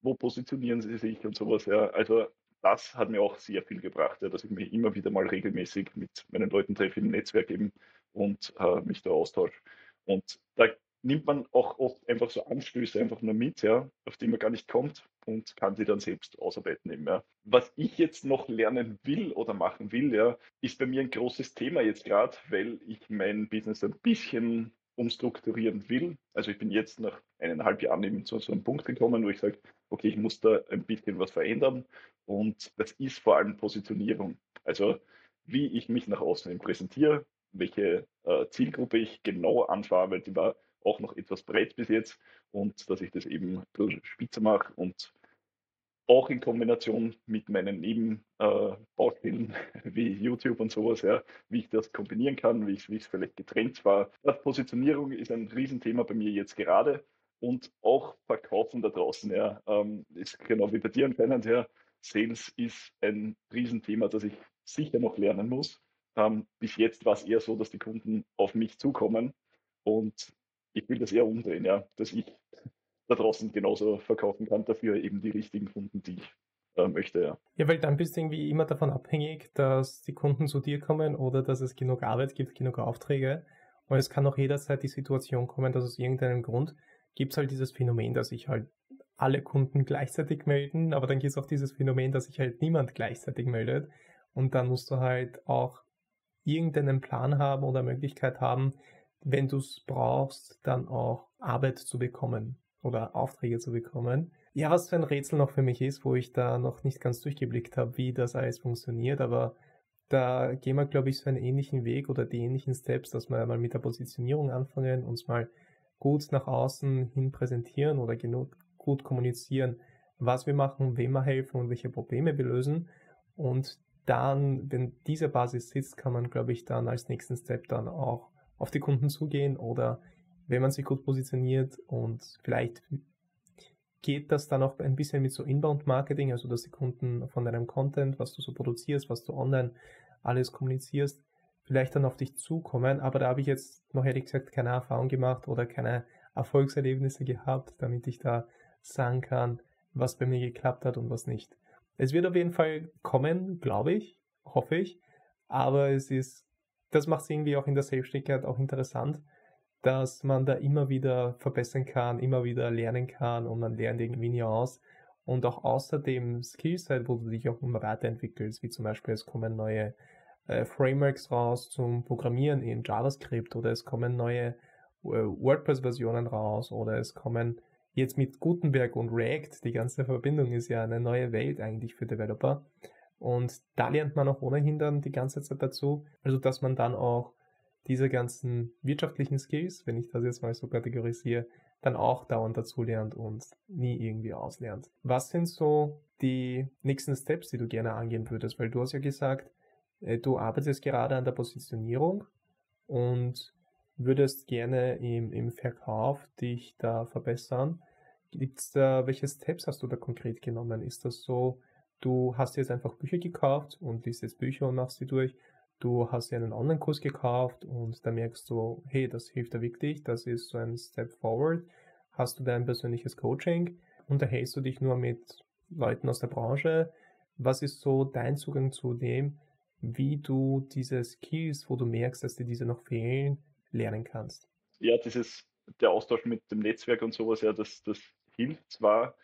wo positionieren sie sich und sowas? Ja. Also das hat mir auch sehr viel gebracht, ja, dass ich mich immer wieder mal regelmäßig mit meinen Leuten treffe im Netzwerk eben und äh, mich da austausche. Und da nimmt man auch oft einfach so Anstöße einfach nur mit, ja, auf die man gar nicht kommt und kann die dann selbst ausarbeiten eben, ja. Was ich jetzt noch lernen will oder machen will, ja, ist bei mir ein großes Thema jetzt gerade, weil ich mein Business ein bisschen umstrukturieren will. Also ich bin jetzt nach eineinhalb Jahren eben zu so einem Punkt gekommen, wo ich sage, okay, ich muss da ein bisschen was verändern und das ist vor allem Positionierung. Also wie ich mich nach außen präsentiere, welche äh, Zielgruppe ich genau anschaue, weil die war auch noch etwas breit bis jetzt und dass ich das eben spitzer mache und auch in Kombination mit meinen Nebenbaustellen äh, [LAUGHS] wie YouTube und sowas, ja, wie ich das kombinieren kann, wie ich es vielleicht getrennt war. Positionierung ist ein Riesenthema bei mir jetzt gerade und auch Verkaufen da draußen, ja, ähm, ist genau wie bei dir anscheinend, ja, Sales ist ein Riesenthema, das ich sicher noch lernen muss. Ähm, bis jetzt war es eher so, dass die Kunden auf mich zukommen und ich will das eher umdrehen, ja, dass ich da draußen genauso verkaufen kann, dafür eben die richtigen Kunden, die ich äh, möchte, ja. Ja, weil dann bist du irgendwie immer davon abhängig, dass die Kunden zu dir kommen oder dass es genug Arbeit gibt, genug Aufträge. Und es kann auch jederzeit die Situation kommen, dass aus irgendeinem Grund gibt es halt dieses Phänomen, dass sich halt alle Kunden gleichzeitig melden, aber dann gibt es auch dieses Phänomen, dass sich halt niemand gleichzeitig meldet. Und dann musst du halt auch irgendeinen Plan haben oder Möglichkeit haben, wenn du es brauchst, dann auch Arbeit zu bekommen oder Aufträge zu bekommen. Ja, was für ein Rätsel noch für mich ist, wo ich da noch nicht ganz durchgeblickt habe, wie das alles funktioniert, aber da gehen wir, glaube ich, so einen ähnlichen Weg oder die ähnlichen Steps, dass wir mal mit der Positionierung anfangen, uns mal gut nach außen hin präsentieren oder genug gut kommunizieren, was wir machen, wem wir helfen und welche Probleme wir lösen. Und dann, wenn diese Basis sitzt, kann man, glaube ich, dann als nächsten Step dann auch auf die Kunden zugehen oder wenn man sich gut positioniert und vielleicht geht das dann auch ein bisschen mit so Inbound-Marketing, also dass die Kunden von deinem Content, was du so produzierst, was du online alles kommunizierst, vielleicht dann auf dich zukommen. Aber da habe ich jetzt noch ehrlich gesagt keine Erfahrung gemacht oder keine Erfolgserlebnisse gehabt, damit ich da sagen kann, was bei mir geklappt hat und was nicht. Es wird auf jeden Fall kommen, glaube ich, hoffe ich. Aber es ist, das macht es irgendwie auch in der Selbstständigkeit auch interessant, dass man da immer wieder verbessern kann, immer wieder lernen kann und man lernt irgendwie nie aus. Und auch außer dem Skillset, wo du dich auch immer weiterentwickelst, wie zum Beispiel es kommen neue äh, Frameworks raus zum Programmieren in JavaScript oder es kommen neue äh, WordPress-Versionen raus oder es kommen jetzt mit Gutenberg und React, die ganze Verbindung ist ja eine neue Welt eigentlich für Developer. Und da lernt man auch ohnehin dann die ganze Zeit dazu, also dass man dann auch diese ganzen wirtschaftlichen Skills, wenn ich das jetzt mal so kategorisiere, dann auch dauernd dazu lernt und nie irgendwie auslernt. Was sind so die nächsten Steps, die du gerne angehen würdest? Weil du hast ja gesagt, äh, du arbeitest gerade an der Positionierung und würdest gerne im, im Verkauf dich da verbessern. Gibt es da, welche Steps hast du da konkret genommen? Ist das so, du hast jetzt einfach Bücher gekauft und liest jetzt Bücher und machst sie durch du hast dir einen Online-Kurs gekauft und da merkst du, hey, das hilft dir wirklich, das ist so ein Step forward. Hast du dein persönliches Coaching? Unterhältst du dich nur mit Leuten aus der Branche? Was ist so dein Zugang zu dem, wie du diese Skills, wo du merkst, dass dir diese noch fehlen, lernen kannst? Ja, dieses, der Austausch mit dem Netzwerk und sowas, ja, das, das hilft zwar.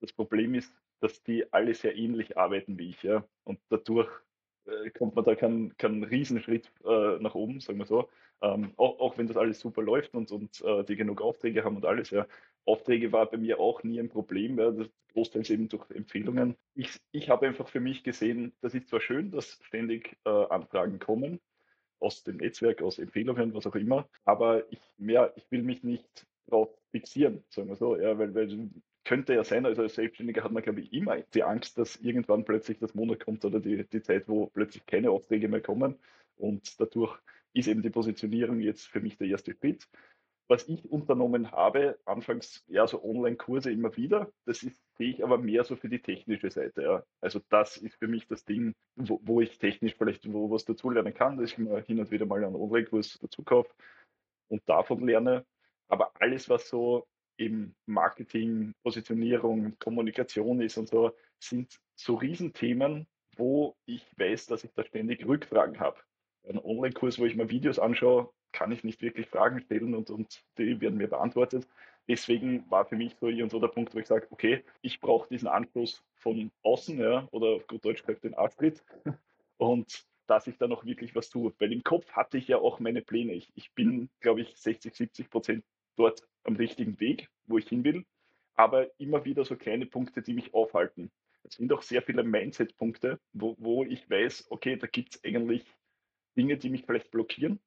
Das Problem ist, dass die alle sehr ähnlich arbeiten wie ich, ja. Und dadurch äh, kommt man da keinen, keinen Riesenschritt äh, nach oben, sagen wir so. Ähm, auch, auch, wenn das alles super läuft und, und äh, die genug Aufträge haben und alles, ja. Aufträge war bei mir auch nie ein Problem, ja, das großteils eben durch Empfehlungen. Ich, ich habe einfach für mich gesehen, das ist zwar schön, dass ständig äh, Anfragen kommen, aus dem Netzwerk, aus Empfehlungen, was auch immer, aber ich, mehr, ich will mich nicht darauf fixieren, sagen wir so, ja, weil, weil könnte ja sein, also als Selbstständiger hat man, glaube ich, immer die Angst, dass irgendwann plötzlich das Monat kommt oder die, die Zeit, wo plötzlich keine Aufträge mehr kommen. Und dadurch ist eben die Positionierung jetzt für mich der erste Schritt. Was ich unternommen habe, anfangs ja so Online-Kurse immer wieder, das ist, sehe ich aber mehr so für die technische Seite. Ja. Also das ist für mich das Ding, wo, wo ich technisch vielleicht wo was dazulernen kann, dass ich mir hin und wieder mal einen Online-Kurs dazu kaufe und davon lerne. Aber alles, was so eben Marketing, Positionierung, Kommunikation ist und so, sind so Riesenthemen, wo ich weiß, dass ich da ständig Rückfragen habe. Ein Online-Kurs, wo ich mir Videos anschaue, kann ich nicht wirklich Fragen stellen und, und die werden mir beantwortet. Deswegen war für mich so und so der Punkt, wo ich sage, okay, ich brauche diesen Anschluss von außen, ja, oder auf gut Deutsch gesagt den Arschtritt. [LAUGHS] Und dass ich da noch wirklich was tue. Weil im Kopf hatte ich ja auch meine Pläne. Ich, ich bin, glaube ich, 60, 70 Prozent dort am richtigen Weg, wo ich hin will, aber immer wieder so kleine Punkte, die mich aufhalten. Es sind auch sehr viele Mindset-Punkte, wo, wo ich weiß, okay, da gibt es eigentlich Dinge, die mich vielleicht blockieren,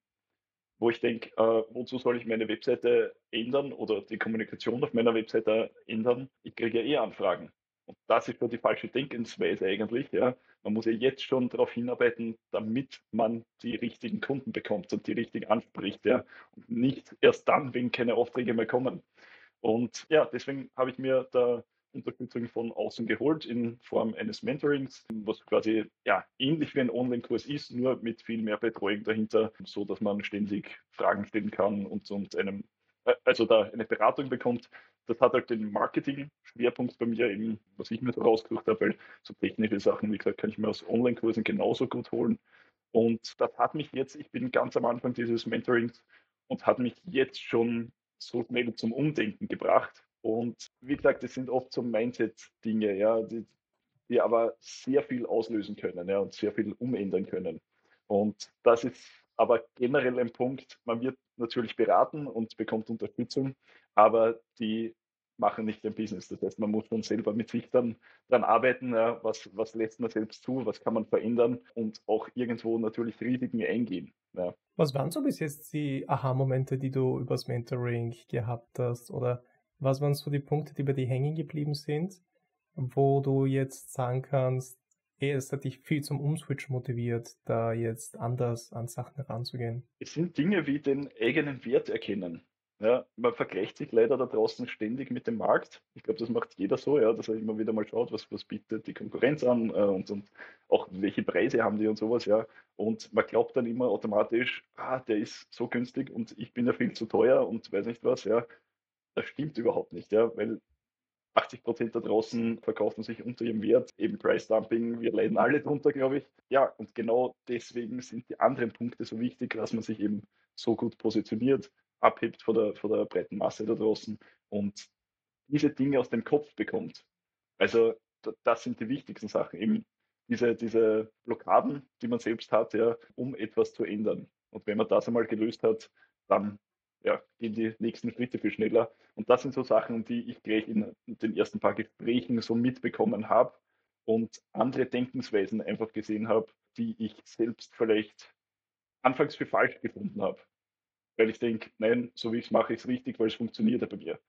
wo ich denke, äh, wozu soll ich meine Webseite ändern oder die Kommunikation auf meiner Webseite ändern? Ich kriege ja eh Anfragen. Und das ist schon die falsche Denkensweise eigentlich. Ja. Man muss ja jetzt schon darauf hinarbeiten, damit man die richtigen Kunden bekommt und die richtig anspricht. Ja. Und nicht erst dann, wenn keine Aufträge mehr kommen. Und ja, deswegen habe ich mir da Unterstützung von außen geholt in Form eines Mentorings, was quasi ja ähnlich wie ein Online-Kurs ist, nur mit viel mehr Betreuung dahinter, so dass man ständig Fragen stellen kann und, und einem äh, also da eine Beratung bekommt. Das hat halt den Marketing-Schwerpunkt bei mir eben, was ich mir so rausgesucht habe, weil so technische Sachen, wie gesagt, kann ich mir aus Online-Kursen genauso gut holen. Und das hat mich jetzt, ich bin ganz am Anfang dieses Mentorings und hat mich jetzt schon so schnell zum Umdenken gebracht. Und wie gesagt, das sind oft so Mindset-Dinge, ja, die, die aber sehr viel auslösen können ja, und sehr viel umändern können. Und das ist aber generell ein Punkt, man wird natürlich beraten und bekommt Unterstützung, aber die machen nicht ein Business. Das heißt, man muss dann selber mit sich dann daran arbeiten, was, was lässt man selbst zu, was kann man verändern und auch irgendwo natürlich Risiken eingehen. Ja. Was waren so bis jetzt die Aha-Momente, die du übers Mentoring gehabt hast? Oder was waren so die Punkte, die bei dir hängen geblieben sind, wo du jetzt sagen kannst, es hat dich viel zum Umswitch motiviert, da jetzt anders an Sachen heranzugehen? Es sind Dinge wie den eigenen Wert erkennen. Ja, man vergleicht sich leider da draußen ständig mit dem Markt. Ich glaube, das macht jeder so, ja, dass er immer wieder mal schaut, was, was bietet die Konkurrenz an äh, und, und auch welche Preise haben die und sowas, ja. Und man glaubt dann immer automatisch, ah, der ist so günstig und ich bin ja viel zu teuer und weiß nicht was, ja. Das stimmt überhaupt nicht, ja, weil 80 Prozent da draußen verkaufen sich unter ihrem Wert, eben Price Dumping, wir leiden alle drunter, glaube ich. Ja, und genau deswegen sind die anderen Punkte so wichtig, dass man sich eben so gut positioniert, abhebt von der, von der breiten Masse da draußen und diese Dinge aus dem Kopf bekommt. Also das sind die wichtigsten Sachen, eben diese, diese Blockaden, die man selbst hat, ja, um etwas zu ändern. Und wenn man das einmal gelöst hat, dann ja, gehen die nächsten Schritte viel schneller. Und das sind so Sachen, die ich gleich in den ersten paar Gesprächen so mitbekommen habe und andere Denkensweisen einfach gesehen habe, die ich selbst vielleicht anfangs für falsch gefunden habe. Weil ich denke, nein, so wie ich es mache, ist es richtig, weil es funktioniert ja bei mir.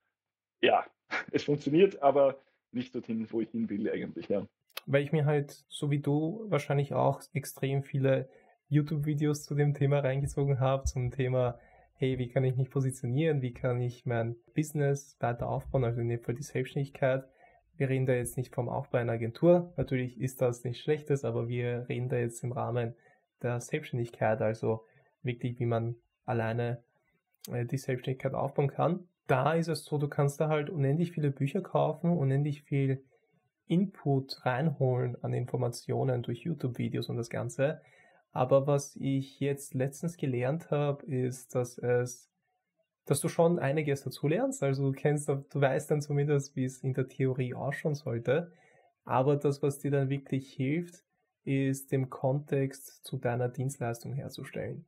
Ja, [LAUGHS] es funktioniert, aber nicht dorthin, wo ich hin will eigentlich. Ja. Weil ich mir halt, so wie du, wahrscheinlich auch extrem viele YouTube-Videos zu dem Thema reingezogen habe, zum Thema hey, wie kann ich mich positionieren, wie kann ich mein Business weiter aufbauen, also in dem Fall die Selbstständigkeit. Wir reden da jetzt nicht vom Aufbau einer Agentur, natürlich ist das nichts Schlechtes, aber wir reden da jetzt im Rahmen der Selbstständigkeit, also wirklich, wie man alleine äh, die Selbstständigkeit aufbauen kann. Da ist es so, du kannst da halt unendlich viele Bücher kaufen, unendlich viel Input reinholen an Informationen durch YouTube-Videos und das Ganze. Aber was ich jetzt letztens gelernt habe, ist, dass es, dass du schon einiges dazu lernst. Also du kennst, du weißt dann zumindest, wie es in der Theorie ausschauen sollte. Aber das, was dir dann wirklich hilft, ist den Kontext zu deiner Dienstleistung herzustellen.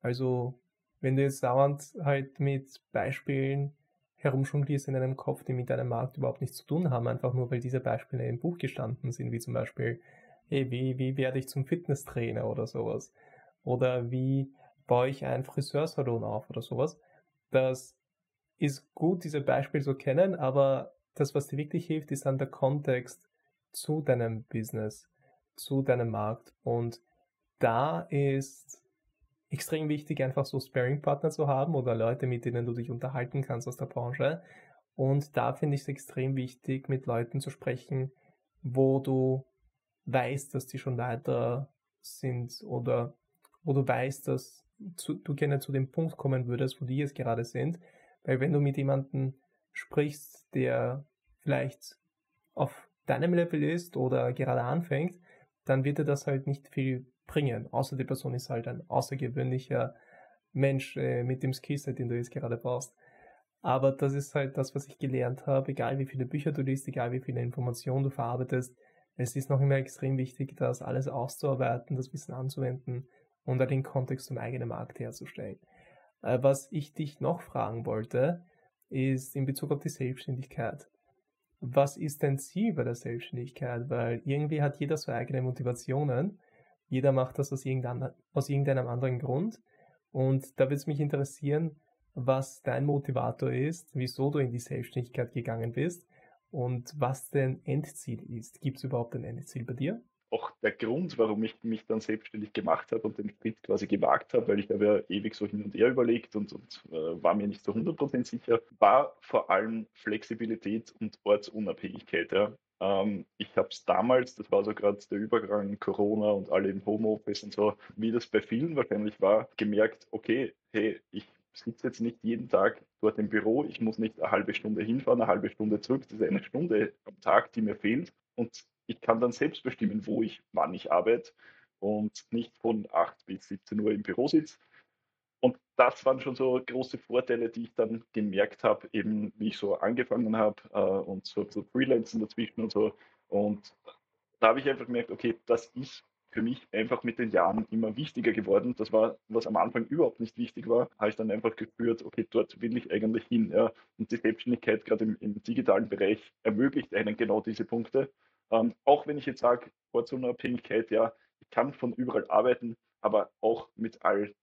Also, wenn du jetzt dauernd halt mit Beispielen herumjonglierst in deinem Kopf, die mit deinem Markt überhaupt nichts zu tun haben, einfach nur weil diese Beispiele im Buch gestanden sind, wie zum Beispiel hey, wie, wie werde ich zum Fitnesstrainer oder sowas? Oder wie baue ich einen Friseursalon auf oder sowas? Das ist gut, diese Beispiele zu kennen, aber das, was dir wirklich hilft, ist dann der Kontext zu deinem Business, zu deinem Markt. Und da ist extrem wichtig, einfach so Sparing-Partner zu haben oder Leute, mit denen du dich unterhalten kannst aus der Branche. Und da finde ich es extrem wichtig, mit Leuten zu sprechen, wo du weißt, dass die schon weiter sind oder wo du weißt, dass zu, du gerne zu dem Punkt kommen würdest, wo die jetzt gerade sind. Weil wenn du mit jemandem sprichst, der vielleicht auf deinem Level ist oder gerade anfängt, dann wird dir das halt nicht viel bringen. Außer die Person ist halt ein außergewöhnlicher Mensch äh, mit dem Skillset, den du jetzt gerade brauchst. Aber das ist halt das, was ich gelernt habe. Egal wie viele Bücher du liest, egal wie viele Informationen du verarbeitest, es ist noch immer extrem wichtig, das alles auszuarbeiten, das Wissen anzuwenden und den Kontext zum eigenen Markt herzustellen. Äh, was ich dich noch fragen wollte, ist in Bezug auf die Selbstständigkeit. Was ist dein Ziel bei der Selbstständigkeit? Weil irgendwie hat jeder so eigene Motivationen. Jeder macht das aus, aus irgendeinem anderen Grund. Und da würde es mich interessieren, was dein Motivator ist, wieso du in die Selbstständigkeit gegangen bist und was dein Endziel ist. Gibt es überhaupt ein Endziel bei dir? Auch der Grund, warum ich mich dann selbstständig gemacht habe und den Schritt quasi gewagt habe, weil ich habe ja ewig so hin und her überlegt und, und äh, war mir nicht zu 100% sicher, war vor allem Flexibilität und Ortsunabhängigkeit. Ja. Ähm, ich habe es damals, das war so gerade der Übergang Corona und alle im Homeoffice und so, wie das bei vielen wahrscheinlich war, gemerkt, okay, hey, ich sitze jetzt nicht jeden Tag dort im Büro, ich muss nicht eine halbe Stunde hinfahren, eine halbe Stunde zurück, das ist eine Stunde am Tag, die mir fehlt und ich kann dann selbst bestimmen, wo ich, wann ich arbeite und nicht von 8 bis 17 Uhr im Büro sitze. Und das waren schon so große Vorteile, die ich dann gemerkt habe, eben wie ich so angefangen habe äh, und so, so Freelancen dazwischen und so. Und da habe ich einfach gemerkt, okay, das ist für mich einfach mit den Jahren immer wichtiger geworden. Das war, was am Anfang überhaupt nicht wichtig war, habe ich dann einfach gespürt, okay, dort will ich eigentlich hin. Ja. Und die Selbstständigkeit gerade im, im digitalen Bereich ermöglicht einen genau diese Punkte. Ähm, auch wenn ich jetzt sage, Ortsunabhängigkeit, ja, ich kann von überall arbeiten, aber auch mit all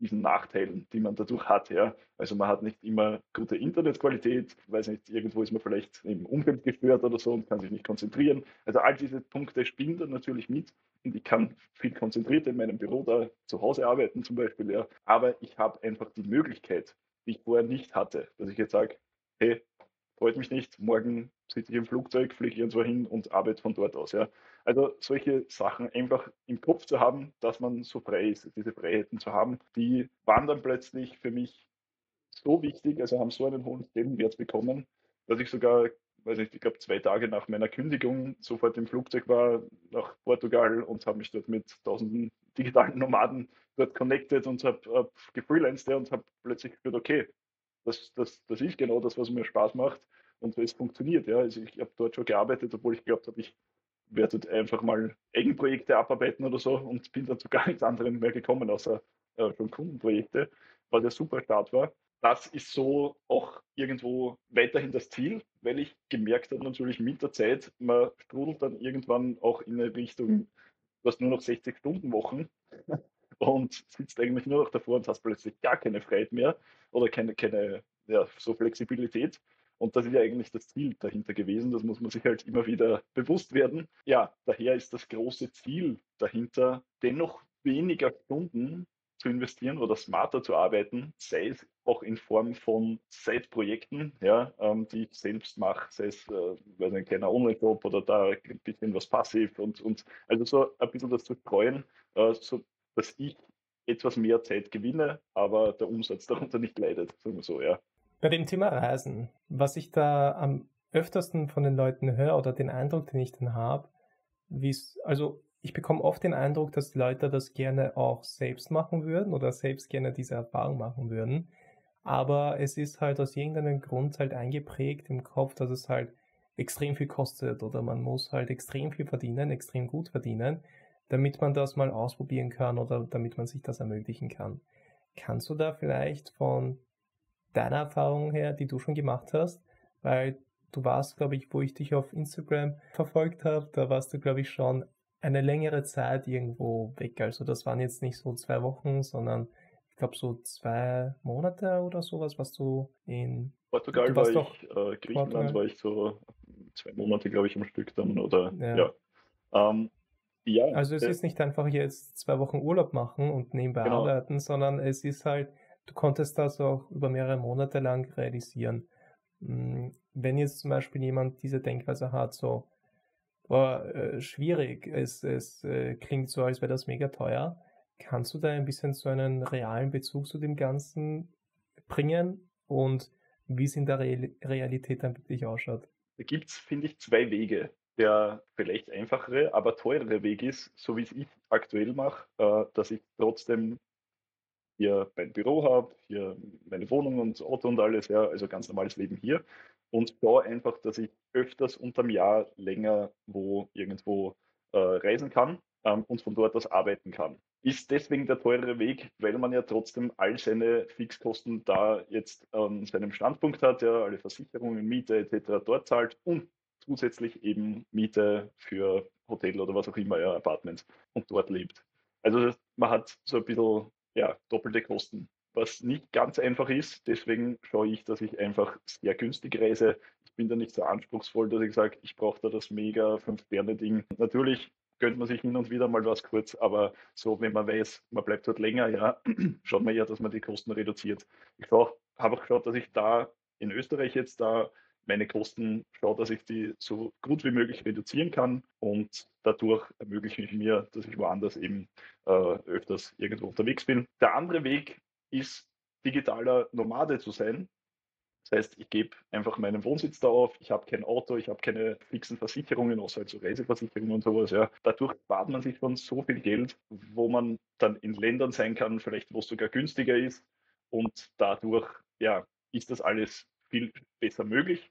diesen Nachteilen, die man dadurch hat. Ja. Also man hat nicht immer gute Internetqualität, weiß nicht, irgendwo ist man vielleicht im Umfeld gestört oder so und kann sich nicht konzentrieren. Also all diese Punkte spielen dann natürlich mit und ich kann viel konzentrierter in meinem Büro da zu Hause arbeiten zum Beispiel. Ja. Aber ich habe einfach die Möglichkeit, die ich vorher nicht hatte, dass ich jetzt sage, hey, freut mich nicht, morgen sitze ich im Flugzeug, fliege irgendwo hin und arbeite von dort aus. Ja. Also solche Sachen einfach im Kopf zu haben, dass man so frei ist, diese Freiheiten zu haben, die waren dann plötzlich für mich so wichtig, also haben so einen hohen Stellenwert bekommen, dass ich sogar, weiß nicht, ich glaube zwei Tage nach meiner Kündigung sofort im Flugzeug war nach Portugal und habe mich dort mit tausenden digitalen Nomaden dort connected und habe hab gefreelanced und habe plötzlich gespürt, okay, das, das, das ist genau das, was mir Spaß macht und es funktioniert. Ja. Also ich habe dort schon gearbeitet, obwohl ich glaubt habe, ich werde dort einfach mal Eigenprojekte abarbeiten oder so und bin dann zu gar nichts anderem mehr gekommen, außer äh, schon Kundenprojekte, was ja super Start war. Das ist so auch irgendwo weiterhin das Ziel, weil ich gemerkt habe natürlich mit der Zeit, man strudelt dann irgendwann auch in eine Richtung, du hast nur noch 60 Stunden Wochen [LAUGHS] und sitzt eigentlich nur noch davor und hast plötzlich gar keine Freiheit mehr oder keine, keine ja, so Flexibilität. Und das ist ja eigentlich das Ziel dahinter gewesen. Das muss man sich halt immer wieder bewusst werden. Ja, daher ist das große Ziel dahinter, dennoch weniger Stunden zu investieren oder smarter zu arbeiten, sei es auch in Form von Side-Projekten, ja, ähm, die ich selbst mache, sei es äh, weiß ein kleiner Online-Job oder da ein bisschen was passiv und, und also so ein bisschen das zu streuen, äh, so dass ich etwas mehr Zeit gewinne, aber der Umsatz darunter nicht leidet, sagen wir so, ja. Bei dem Thema Reisen, was ich da am öftersten von den Leuten höre oder den Eindruck, den ich dann habe, wie also ich bekomme oft den Eindruck, dass die Leute das gerne auch selbst machen würden oder selbst gerne diese Erfahrung machen würden. Aber es ist halt aus irgendeinem Grund halt eingeprägt im Kopf, dass es halt extrem viel kostet oder man muss halt extrem viel verdienen, extrem gut verdienen damit man das mal ausprobieren kann oder damit man sich das ermöglichen kann. Kannst du da vielleicht von deiner Erfahrung her, die du schon gemacht hast, weil du warst, glaube ich, wo ich dich auf Instagram verfolgt habe, da warst du, glaube ich, schon eine längere Zeit irgendwo weg. Also das waren jetzt nicht so zwei Wochen, sondern ich glaube so zwei Monate oder sowas, was du in Portugal war ich, äh, Griechenland Portugal. war ich so zwei Monate, glaube ich, am Stück dann oder ja. ja. Ähm, ja, also es äh, ist nicht einfach jetzt zwei Wochen Urlaub machen und nebenbei genau. arbeiten, sondern es ist halt, du konntest das auch über mehrere Monate lang realisieren. Hm, wenn jetzt zum Beispiel jemand diese Denkweise hat, so, boah, äh, schwierig, es, es äh, klingt so, als wäre das mega teuer, kannst du da ein bisschen so einen realen Bezug zu dem Ganzen bringen und wie es in der Re Realität dann wirklich ausschaut? Da gibt es, finde ich, zwei Wege der vielleicht einfachere, aber teurere Weg ist, so wie es ich aktuell mache, äh, dass ich trotzdem hier mein Büro habe, hier meine Wohnung und Auto und alles, ja, also ganz normales Leben hier. Und da einfach, dass ich öfters unterm Jahr länger wo irgendwo äh, reisen kann ähm, und von dort aus arbeiten kann. Ist deswegen der teurere Weg, weil man ja trotzdem all seine Fixkosten da jetzt an seinem Standpunkt hat, ja, alle Versicherungen, Miete etc. dort zahlt und zusätzlich eben Miete für Hotel oder was auch immer, ja, Apartments und dort lebt. Also man hat so ein bisschen ja, doppelte Kosten, was nicht ganz einfach ist. Deswegen schaue ich, dass ich einfach sehr günstig reise. Ich bin da nicht so anspruchsvoll, dass ich sage, ich brauche da das mega Fünf-Sterne-Ding. Natürlich gönnt man sich hin und wieder mal was kurz, aber so, wenn man weiß, man bleibt dort länger, ja, [CLEARS THROAT] schaut man ja, dass man die Kosten reduziert. Ich habe auch geschaut, dass ich da in Österreich jetzt da meine Kosten schaue, dass ich die so gut wie möglich reduzieren kann und dadurch ermögliche ich mir, dass ich woanders eben äh, öfters irgendwo unterwegs bin. Der andere Weg ist digitaler Nomade zu sein. Das heißt, ich gebe einfach meinen Wohnsitz da auf, ich habe kein Auto, ich habe keine fixen Versicherungen, außer halt so Reiseversicherungen und sowas. Ja. Dadurch spart man sich schon so viel Geld, wo man dann in Ländern sein kann, vielleicht wo es sogar günstiger ist. Und dadurch ja, ist das alles viel besser möglich.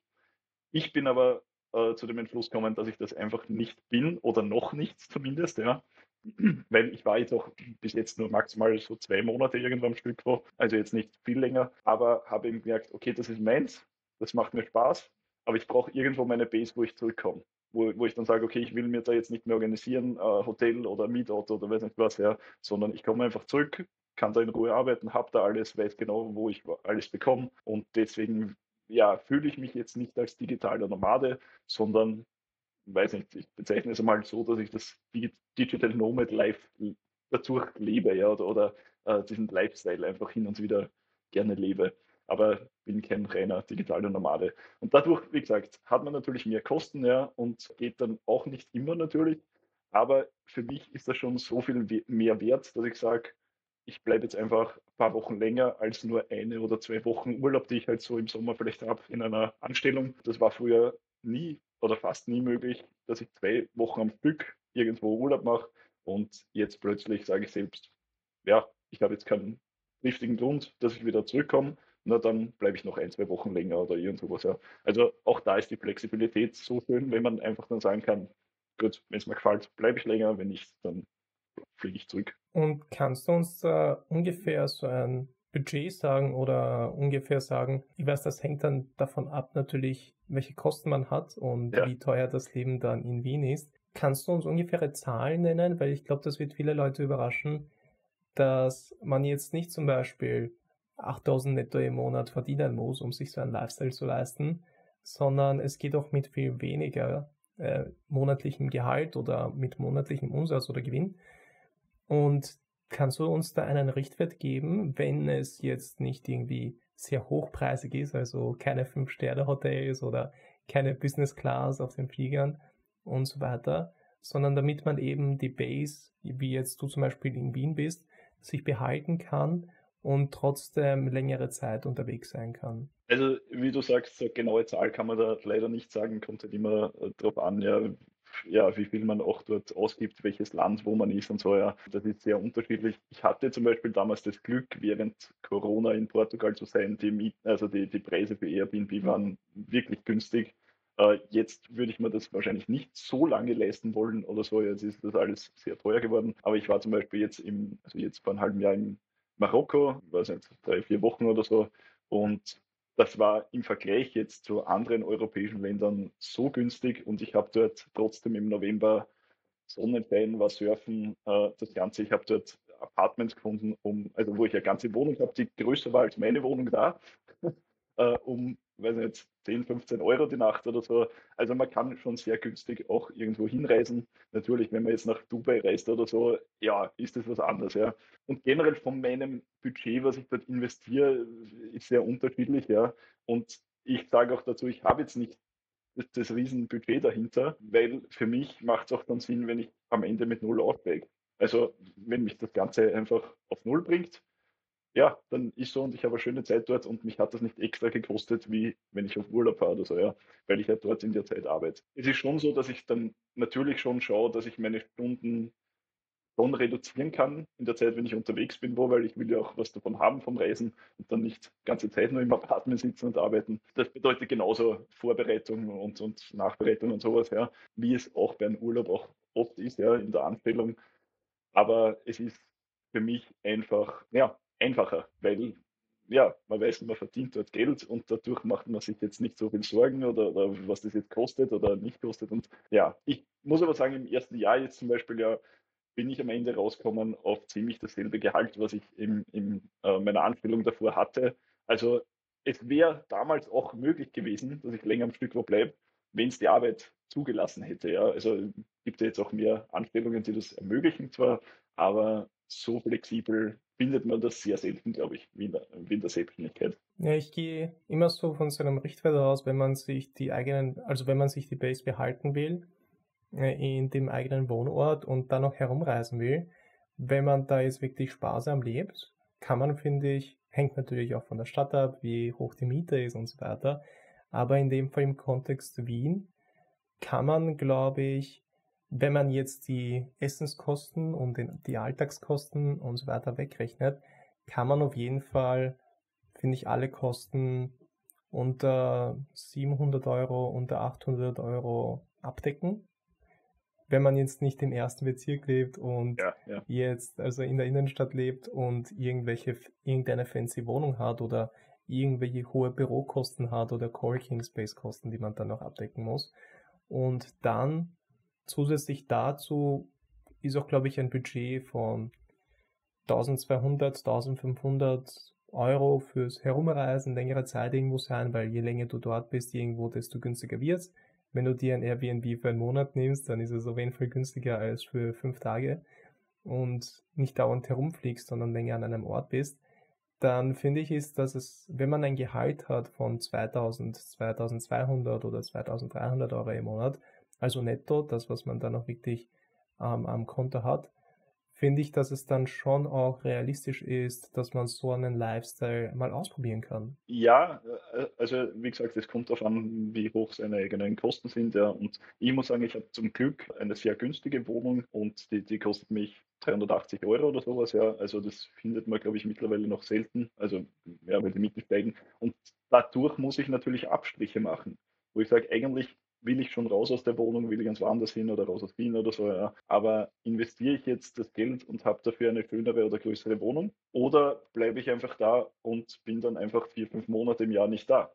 Ich bin aber äh, zu dem Entschluss gekommen, dass ich das einfach nicht bin oder noch nicht zumindest. Ja weil ich war jetzt auch bis jetzt nur maximal so zwei Monate irgendwann am Stück wo, also jetzt nicht viel länger, aber habe eben gemerkt, okay, das ist meins, das macht mir Spaß, aber ich brauche irgendwo meine Base, wo ich zurückkomme. Wo, wo ich dann sage, okay, ich will mir da jetzt nicht mehr organisieren, äh, Hotel oder Mietauto oder weiß nicht was, ja, sondern ich komme einfach zurück, kann da in Ruhe arbeiten, habe da alles, weiß genau, wo ich alles bekomme und deswegen ja, fühle ich mich jetzt nicht als digitaler Nomade, sondern weiß nicht, ich bezeichne es einmal so, dass ich das Digital Nomad Life dazu lebe, ja, oder, oder äh, diesen Lifestyle einfach hin und wieder gerne lebe. Aber bin kein reiner digitaler Nomade. Und dadurch, wie gesagt, hat man natürlich mehr Kosten, ja, und geht dann auch nicht immer natürlich. Aber für mich ist das schon so viel mehr wert, dass ich sage, ich bleibe jetzt einfach ein paar Wochen länger als nur eine oder zwei Wochen Urlaub, die ich halt so im Sommer vielleicht habe in einer Anstellung. Das war früher nie oder fast nie möglich, dass ich zwei Wochen am Stück irgendwo Urlaub mache und jetzt plötzlich sage ich selbst, ja, ich habe jetzt keinen richtigen Grund, dass ich wieder zurückkomme, na dann bleibe ich noch ein, zwei Wochen länger oder irgend sowas. Ja. Also auch da ist die Flexibilität so schön, wenn man einfach dann sagen kann, gut, wenn es mir gefällt, bleibe ich länger, wenn nicht, dann fliege ich zurück. Und kannst du uns äh, ungefähr so ein Budget sagen oder ungefähr sagen, ich weiß, das hängt dann davon ab natürlich, welche Kosten man hat und ja. wie teuer das Leben dann in Wien ist. Kannst du uns ungefähre Zahlen nennen? Weil ich glaube, das wird viele Leute überraschen, dass man jetzt nicht zum Beispiel 8000 netto im Monat verdienen muss, um sich so einen Lifestyle zu leisten, sondern es geht auch mit viel weniger äh, monatlichem Gehalt oder mit monatlichem Umsatz oder Gewinn. Und Kannst du uns da einen Richtwert geben, wenn es jetzt nicht irgendwie sehr hochpreisig ist, also keine 5-Sterne-Hotels oder keine Business Class auf den Fliegern und so weiter, sondern damit man eben die Base, wie jetzt du zum Beispiel in Wien bist, sich behalten kann und trotzdem längere Zeit unterwegs sein kann. Also wie du sagst, so genaue Zahl kann man da leider nicht sagen, kommt halt immer äh, darauf an, ja, ja, wie viel man auch dort ausgibt, welches Land, wo man ist und so, ja. Das ist sehr unterschiedlich. Ich hatte zum Beispiel damals das Glück, während Corona in Portugal zu sein, die Mieten, also die, die Preise für Airbnb waren wirklich günstig. Äh, jetzt würde ich mir das wahrscheinlich nicht so lange leisten wollen oder so. Jetzt ist das alles sehr teuer geworden. Aber ich war zum Beispiel jetzt im, also jetzt vor einem halben Jahr in Marokko, ich weiß nicht, drei, vier Wochen oder so. Und das war im Vergleich jetzt zu anderen europäischen Ländern so günstig und ich habe dort trotzdem im November Sonnenschein, war Surfen, äh, das Ganze. Ich habe dort Apartments gefunden, um, also wo ich eine ganze Wohnung habe, die größer war als meine Wohnung da, [LAUGHS] äh, um weiß nicht, 10, 15 Euro die Nacht oder so. Also man kann schon sehr günstig auch irgendwo hinreisen. Natürlich, wenn man jetzt nach Dubai reist oder so, ja, ist das was anderes, ja. Und generell von meinem Budget, was ich dort investiere, ist sehr unterschiedlich, ja. Und ich sage auch dazu, ich habe jetzt nicht das, Riesenbudget dahinter, weil für mich macht es auch dann Sinn, wenn ich am Ende mit Null aufsteige. Also wenn mich das Ganze einfach auf Null bringt, ja, dann ist so und ich habe eine schöne Zeit dort und mich hat das nicht extra gekostet, wie wenn ich auf Urlaub fahre oder so, ja, weil ich ja halt dort in der Zeit arbeite. Es ist schon so, dass ich dann natürlich schon schaue, dass ich meine Stunden schon reduzieren kann in der Zeit, wenn ich unterwegs bin, wo, weil ich will ja auch was davon haben vom Reisen und dann nicht ganze Zeit nur im Apartment sitzen und arbeiten. Das bedeutet genauso Vorbereitung und, und Nachbereitung und sowas, ja, wie es auch beim Urlaub auch oft ist, ja, in der Anstellung. Aber es ist für mich einfach, ja, einfacher, weil ja, man weiß, man verdient dort Geld und dadurch macht man sich jetzt nicht so viel Sorgen oder, oder, was das jetzt kostet oder nicht kostet. Und ja, ich muss aber sagen, im ersten Jahr jetzt zum Beispiel ja, bin ich am Ende rausgekommen auf ziemlich dasselbe Gehalt, was ich in, in äh, meiner Anstellung davor hatte. Also es wäre damals auch möglich gewesen, dass ich länger am Stück wo bleibe, wenn es die Arbeit zugelassen hätte. Ja. Also gibt es jetzt auch mehr Anstellungen, die das ermöglichen zwar, aber so flexibel findet man das sehr selten, glaube ich, wie in, der, wie in der Selbstständigkeit. Ja, ich gehe immer so von so einem Richtwert aus, wenn man sich die eigenen, also wenn man sich die Base behalten will, äh, in dem eigenen Wohnort und dann noch herumreisen will, wenn man da jetzt wirklich sparsam lebt, kann man, finde ich, Hängt natürlich auch von der Stadt ab, wie hoch die Miete ist und so weiter. Aber in dem Fall im Kontext Wien kann man, glaube ich, wenn man jetzt die Essenskosten und die Alltagskosten und so weiter wegrechnet, kann man auf jeden Fall, finde ich, alle Kosten unter 700 Euro, unter 800 Euro abdecken. Wenn man jetzt nicht im ersten Bezirk lebt und ja, ja. jetzt also in der Innenstadt lebt und irgendwelche, irgendeine fancy Wohnung hat oder irgendwelche hohe Bürokosten hat oder Coworking Space Kosten, die man dann noch abdecken muss. Und dann zusätzlich dazu ist auch, glaube ich, ein Budget von 1200, 1500 Euro fürs Herumreisen, längere Zeit irgendwo sein, weil je länger du dort bist, irgendwo, desto günstiger wird's. Wenn du dir ein Airbnb für einen Monat nimmst, dann ist es auf jeden Fall günstiger als für fünf Tage und nicht dauernd herumfliegst, sondern länger an einem Ort bist, dann finde ich ist, dass es, wenn man ein Gehalt hat von 2000, 2200 oder 2300 Euro im Monat, also netto, das, was man dann auch wirklich ähm, am Konto hat, finde ich, dass es dann schon auch realistisch ist, dass man so einen Lifestyle mal ausprobieren kann. Ja, äh, also wie gesagt, es kommt darauf an, wie hoch seine eigenen Kosten sind. Ja. Und ich muss sagen, ich habe zum Glück eine sehr günstige Wohnung und die, die kostet mich 380 Euro oder sowas. Ja. Also das findet man, glaube ich, mittlerweile noch selten. Also ja, weil die Mieten steigen. Und dadurch muss ich natürlich Abstriche machen, wo ich sage, eigentlich will ich schon raus aus der Wohnung, will ich ganz woanders hin oder raus aus Wien oder so, ja. Aber investiere ich jetzt das Geld und habe dafür eine schönere oder größere Wohnung? Oder bleibe ich einfach da und bin dann einfach vier, fünf Monate im Jahr nicht da?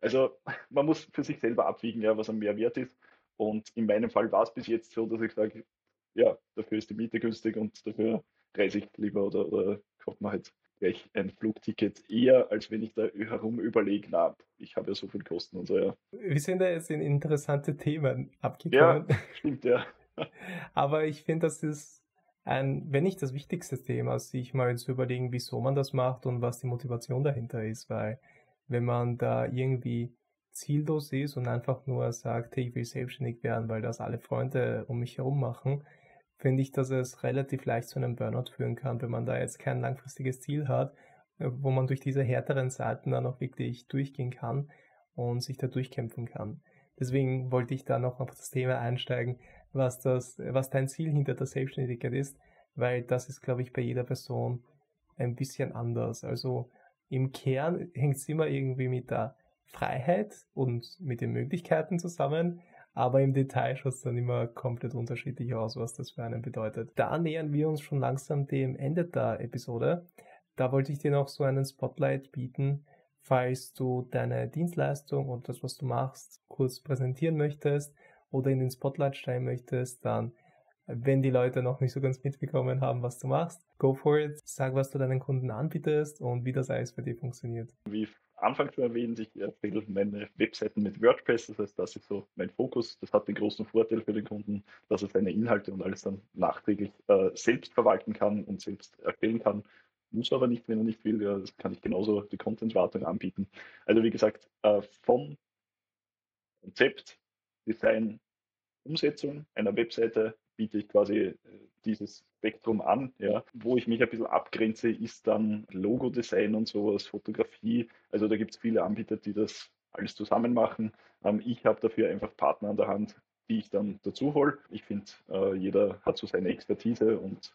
Also [LAUGHS] man muss für sich selber abwiegen, ja, was am Mehrwert ist. Und in meinem Fall war es bis jetzt so, dass ich sage, ja, dafür ist die Miete günstig und dafür reise ich lieber oder, oder kauft man halt ein Flugticket eher, als wenn ich da herum überlege, na, ich habe ja so viel Kosten und so, ja. Wir sind da jetzt in interessante Themen abgekommen. Ja, [LAUGHS] stimmt, ja. Aber ich finde, das ist ein, wenn nicht das wichtigste Thema, sich mal zu überlegen, wieso man das macht und was die Motivation dahinter ist, weil wenn man da irgendwie ziellos ist und einfach nur sagt, hey, ich will selbstständig werden, weil das alle Freunde um mich herum machen, finde ich, dass es relativ leicht zu einem Burnout führen kann, wenn man da jetzt kein langfristiges Ziel hat, äh, wo man durch diese härteren Seiten dann auch wirklich durchgehen kann und sich da durchkämpfen kann. Deswegen wollte ich da noch auf das Thema einsteigen, was das, was dein Ziel hinter der Selbstständigkeit ist, weil das ist, glaube ich, bei jeder Person ein bisschen anders. Also im Kern hängt es immer irgendwie mit der Freiheit und mit den Möglichkeiten zusammen, aber im Detail schaut es dann immer komplett unterschiedlich aus, was das für einen bedeutet. Da nähern wir uns schon langsam dem Ende der Episode. Da wollte ich dir noch so einen Spotlight bieten, falls du deine Dienstleistung und das, was du machst, kurz präsentieren möchtest oder in den Spotlight stellen möchtest, dann wenn die Leute noch nicht so ganz mitbekommen haben, was du machst, go for it. Sag, was du deinen Kunden anbietest und wie das alles für dich funktioniert. Wie Anfang schon erwähnt, ich erstelle meine Webseiten mit WordPress, das heißt, das ist so mein Fokus. Das hat den großen Vorteil für den Kunden, dass er seine Inhalte und alles dann nachträglich äh, selbst verwalten kann und selbst erstellen kann. Muss aber nicht, wenn er nicht will. Ja, das kann ich genauso die Content-Wartung anbieten. Also wie gesagt, äh, vom Konzept, Design, Umsetzung einer Webseite biete ich quasi äh, dieses Spektrum an. Ja. Wo ich mich ein bisschen abgrenze, ist dann Logo-Design und sowas, Fotografie. Also da gibt es viele Anbieter, die das alles zusammen machen. Ähm, ich habe dafür einfach Partner an der Hand, die ich dann dazu hole. Ich finde, äh, jeder hat so seine Expertise und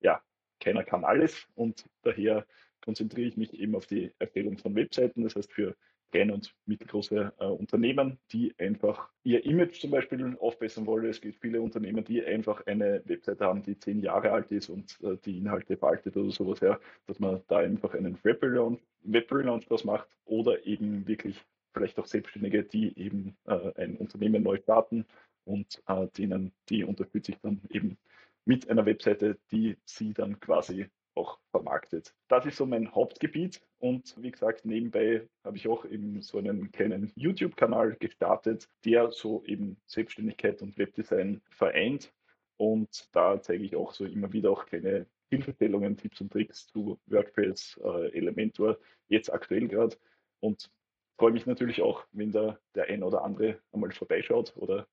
ja, keiner kann alles und daher konzentriere ich mich eben auf die Erstellung von Webseiten. Das heißt, für kleine und mittelgroße äh, Unternehmen, die einfach ihr Image zum Beispiel aufbessern wollen. Es gibt viele Unternehmen, die einfach eine Webseite haben, die zehn Jahre alt ist und äh, die Inhalte veraltet oder sowas, ja, dass man da einfach einen Web-Relaunch Web draus macht oder eben wirklich vielleicht auch Selbstständige, die eben äh, ein Unternehmen neu starten und äh, denen, die unterstütze ich dann eben mit einer Webseite, die sie dann quasi auch vermarktet. Das ist so mein Hauptgebiet und wie gesagt, nebenbei habe ich auch eben so einen kleinen YouTube-Kanal gestartet, der so eben Selbstständigkeit und Webdesign vereint und da zeige ich auch so immer wieder auch kleine Hilfestellungen, Tipps und Tricks zu WordPress, äh, Elementor, jetzt aktuell gerade und freue mich natürlich auch, wenn da der ein oder andere einmal vorbeischaut oder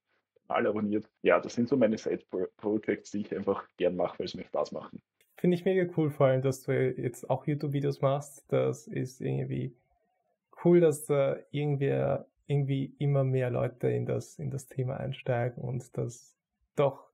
Kanal abonniert. Ja, das sind so meine Side-Projects, die ich einfach gern mache, weil sie mir Spaß machen. Finde ich mega cool, vor allem, dass du jetzt auch YouTube-Videos machst. Das ist irgendwie cool, dass da irgendwie, irgendwie immer mehr Leute in das, in das Thema einsteigen und das doch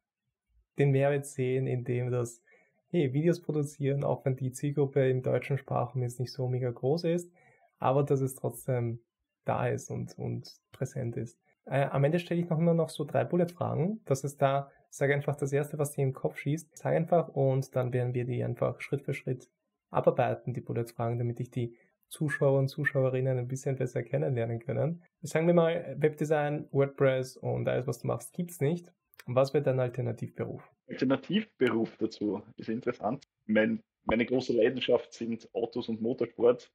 den Mehrwert sehen, indem das hey, Videos produzieren, auch wenn die Zielgruppe im deutschen Sprachraum jetzt nicht so mega groß ist, aber dass es trotzdem da ist und, und präsent ist. Äh, am Ende stelle ich noch immer noch so drei Bullet-Fragen. Das ist da, sag einfach das erste, was dir im Kopf schießt, sag einfach und dann werden wir die einfach Schritt für Schritt abarbeiten, die Bullet-Fragen, damit ich die Zuschauer und Zuschauerinnen ein bisschen besser kennenlernen können. Sagen wir mal, Webdesign, WordPress und alles, was du machst, gibt's nicht. Was wäre dein Alternativberuf? Alternativberuf dazu ist interessant. Mein, meine große Leidenschaft sind Autos und Motorsport.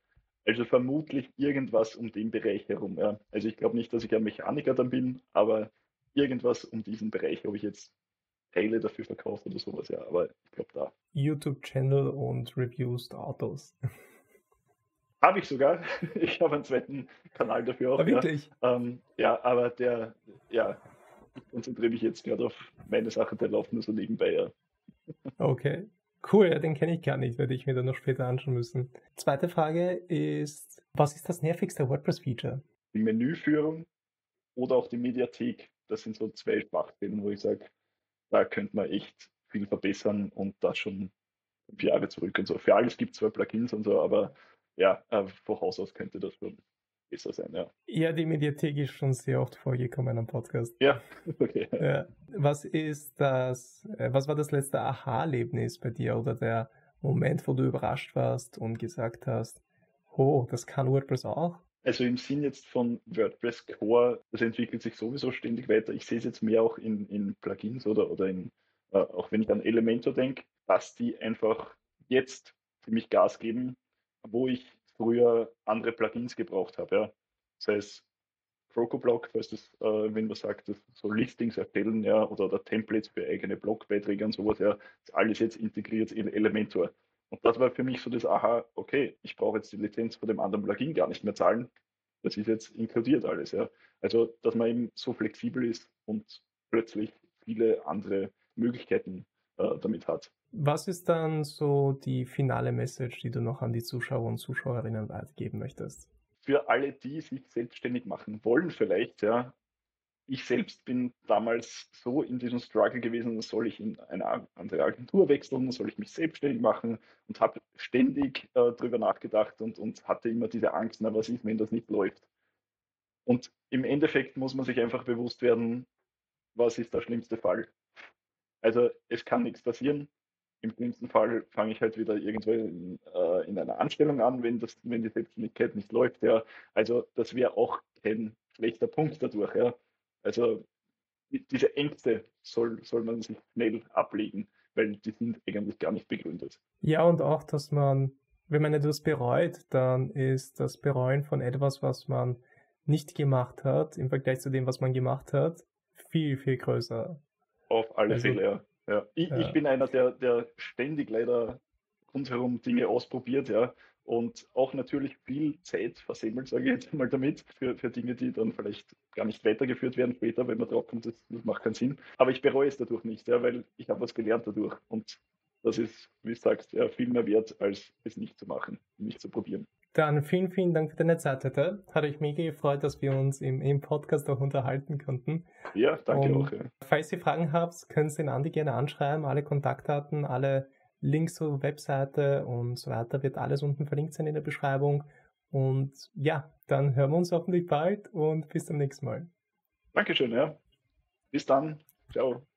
Also vermutlich irgendwas um den Bereich herum. Ja. Also ich glaube nicht, dass ich ein Mechaniker dann bin, aber irgendwas um diesen Bereich, ob ich jetzt Teile dafür verkaufe oder sowas, ja, aber ich glaube da. YouTube-Channel und Reviews Autos. [LAUGHS] Habe ich sogar. [LAUGHS] Ich habe einen zweiten Kanal dafür auch. Ah, wirklich? Ja. Ähm, ja, aber der, ja, ich konzentriere mich jetzt gerade auf meine Sache, der läuft nur so nebenbei, ja. Okay. Cool, den kenne ich gar nicht, werde ich mir dann noch später anschauen müssen. Zweite Frage ist, was ist das nervigste WordPress-Feature? Die Menüführung oder auch die Mediathek. Das sind so zwei Schwachstellen, wo ich sage, da könnte man echt viel verbessern und das schon fünf Jahre zurück und so. Für alles gibt es zwar Plugins und so, aber ja, äh, von Haus aus könnte das schon besser sein, ja. Ja, die Mediathek ist schon sehr oft vorgekommen am Podcast. Ja, [LAUGHS] okay. Ja. Was ist das, äh, was war das letzte Aha-Erlebnis bei dir oder der Moment, wo du überrascht warst und gesagt hast, oh, das kann WordPress auch? Also im Sinn jetzt von WordPress Core, das entwickelt sich sowieso ständig weiter. Ich sehe es jetzt mehr auch in, in Plugins oder, oder in, äh, auch wenn ich an Elementor denke, dass die einfach jetzt ziemlich Gas geben, wo ich früher andere Plugins gebraucht habe. Ja. Das heißt, CrocoBlock, falls das, äh, wenn man sagt, so Listings erstellen, ja, oder, oder Templates für eigene Blogbeiträge und sowas, ja, ist alles jetzt integriert in Elementor. Und das war für mich so das Aha, okay, ich brauche jetzt die Lizenz von dem anderen Plugin gar nicht mehr zahlen. Das ist jetzt inkludiert alles, ja. Also, dass man eben so flexibel ist und plötzlich viele andere Möglichkeiten äh, damit hat. Was ist dann so die finale Message, die du noch an die Zuschauer und Zuschauerinnen weitergeben möchtest? Für alle, die sich selbstständig machen wollen, vielleicht, ja. Ich selbst bin damals so in diesem Struggle gewesen, soll ich in eine andere Agentur wechseln, soll ich mich selbstständig machen und habe ständig äh, darüber nachgedacht und, und hatte immer diese Angst, na was ist, wenn das nicht läuft. Und im Endeffekt muss man sich einfach bewusst werden, was ist der schlimmste Fall. Also es kann nichts passieren, im schlimmsten Fall fange ich halt wieder irgendwo in, äh, in, einer Anstellung an, wenn, das, wenn die Selbstständigkeit nicht läuft. Ja. Also das wäre auch kein schlechter Punkt dadurch. Ja. Also diese Ängste soll, soll man sich schnell ablegen, weil die sind eigentlich gar nicht begründet. Ja, und auch, dass man, wenn man etwas bereut, dann ist das Bereuen von etwas, was man nicht gemacht hat, im Vergleich zu dem, was man gemacht hat, viel, viel größer. Auf alle also, Fälle, ja. Ja, ich, ich bin einer, der, der ständig leider rundherum Dinge ausprobiert, ja. Und auch natürlich viel Zeit versemmelt, sage ich jetzt mal damit, für, für Dinge, die dann vielleicht gar nicht weitergeführt werden später, wenn man drauf kommt, das, das macht keinen Sinn. Aber ich bereue es dadurch nicht, ja, weil ich habe was gelernt dadurch. Und das ist, wie du sagst, ja, viel mehr wert, als es nicht zu machen, nicht zu probieren. Dann vielen, vielen Dank für deine Zeit heute. Hat euch mega gefreut, dass wir uns im, im Podcast auch unterhalten konnten. Ja, danke Und auch. Ja. Falls ihr Fragen habt, könnt ihr den Andi gerne anschreiben. Alle Kontaktdaten, alle Links zur Webseite und so weiter wird alles unten verlinkt sein in der Beschreibung. Und ja, dann hören wir uns hoffentlich bald und bis zum nächsten Mal. Dankeschön, ja. Bis dann. Ciao.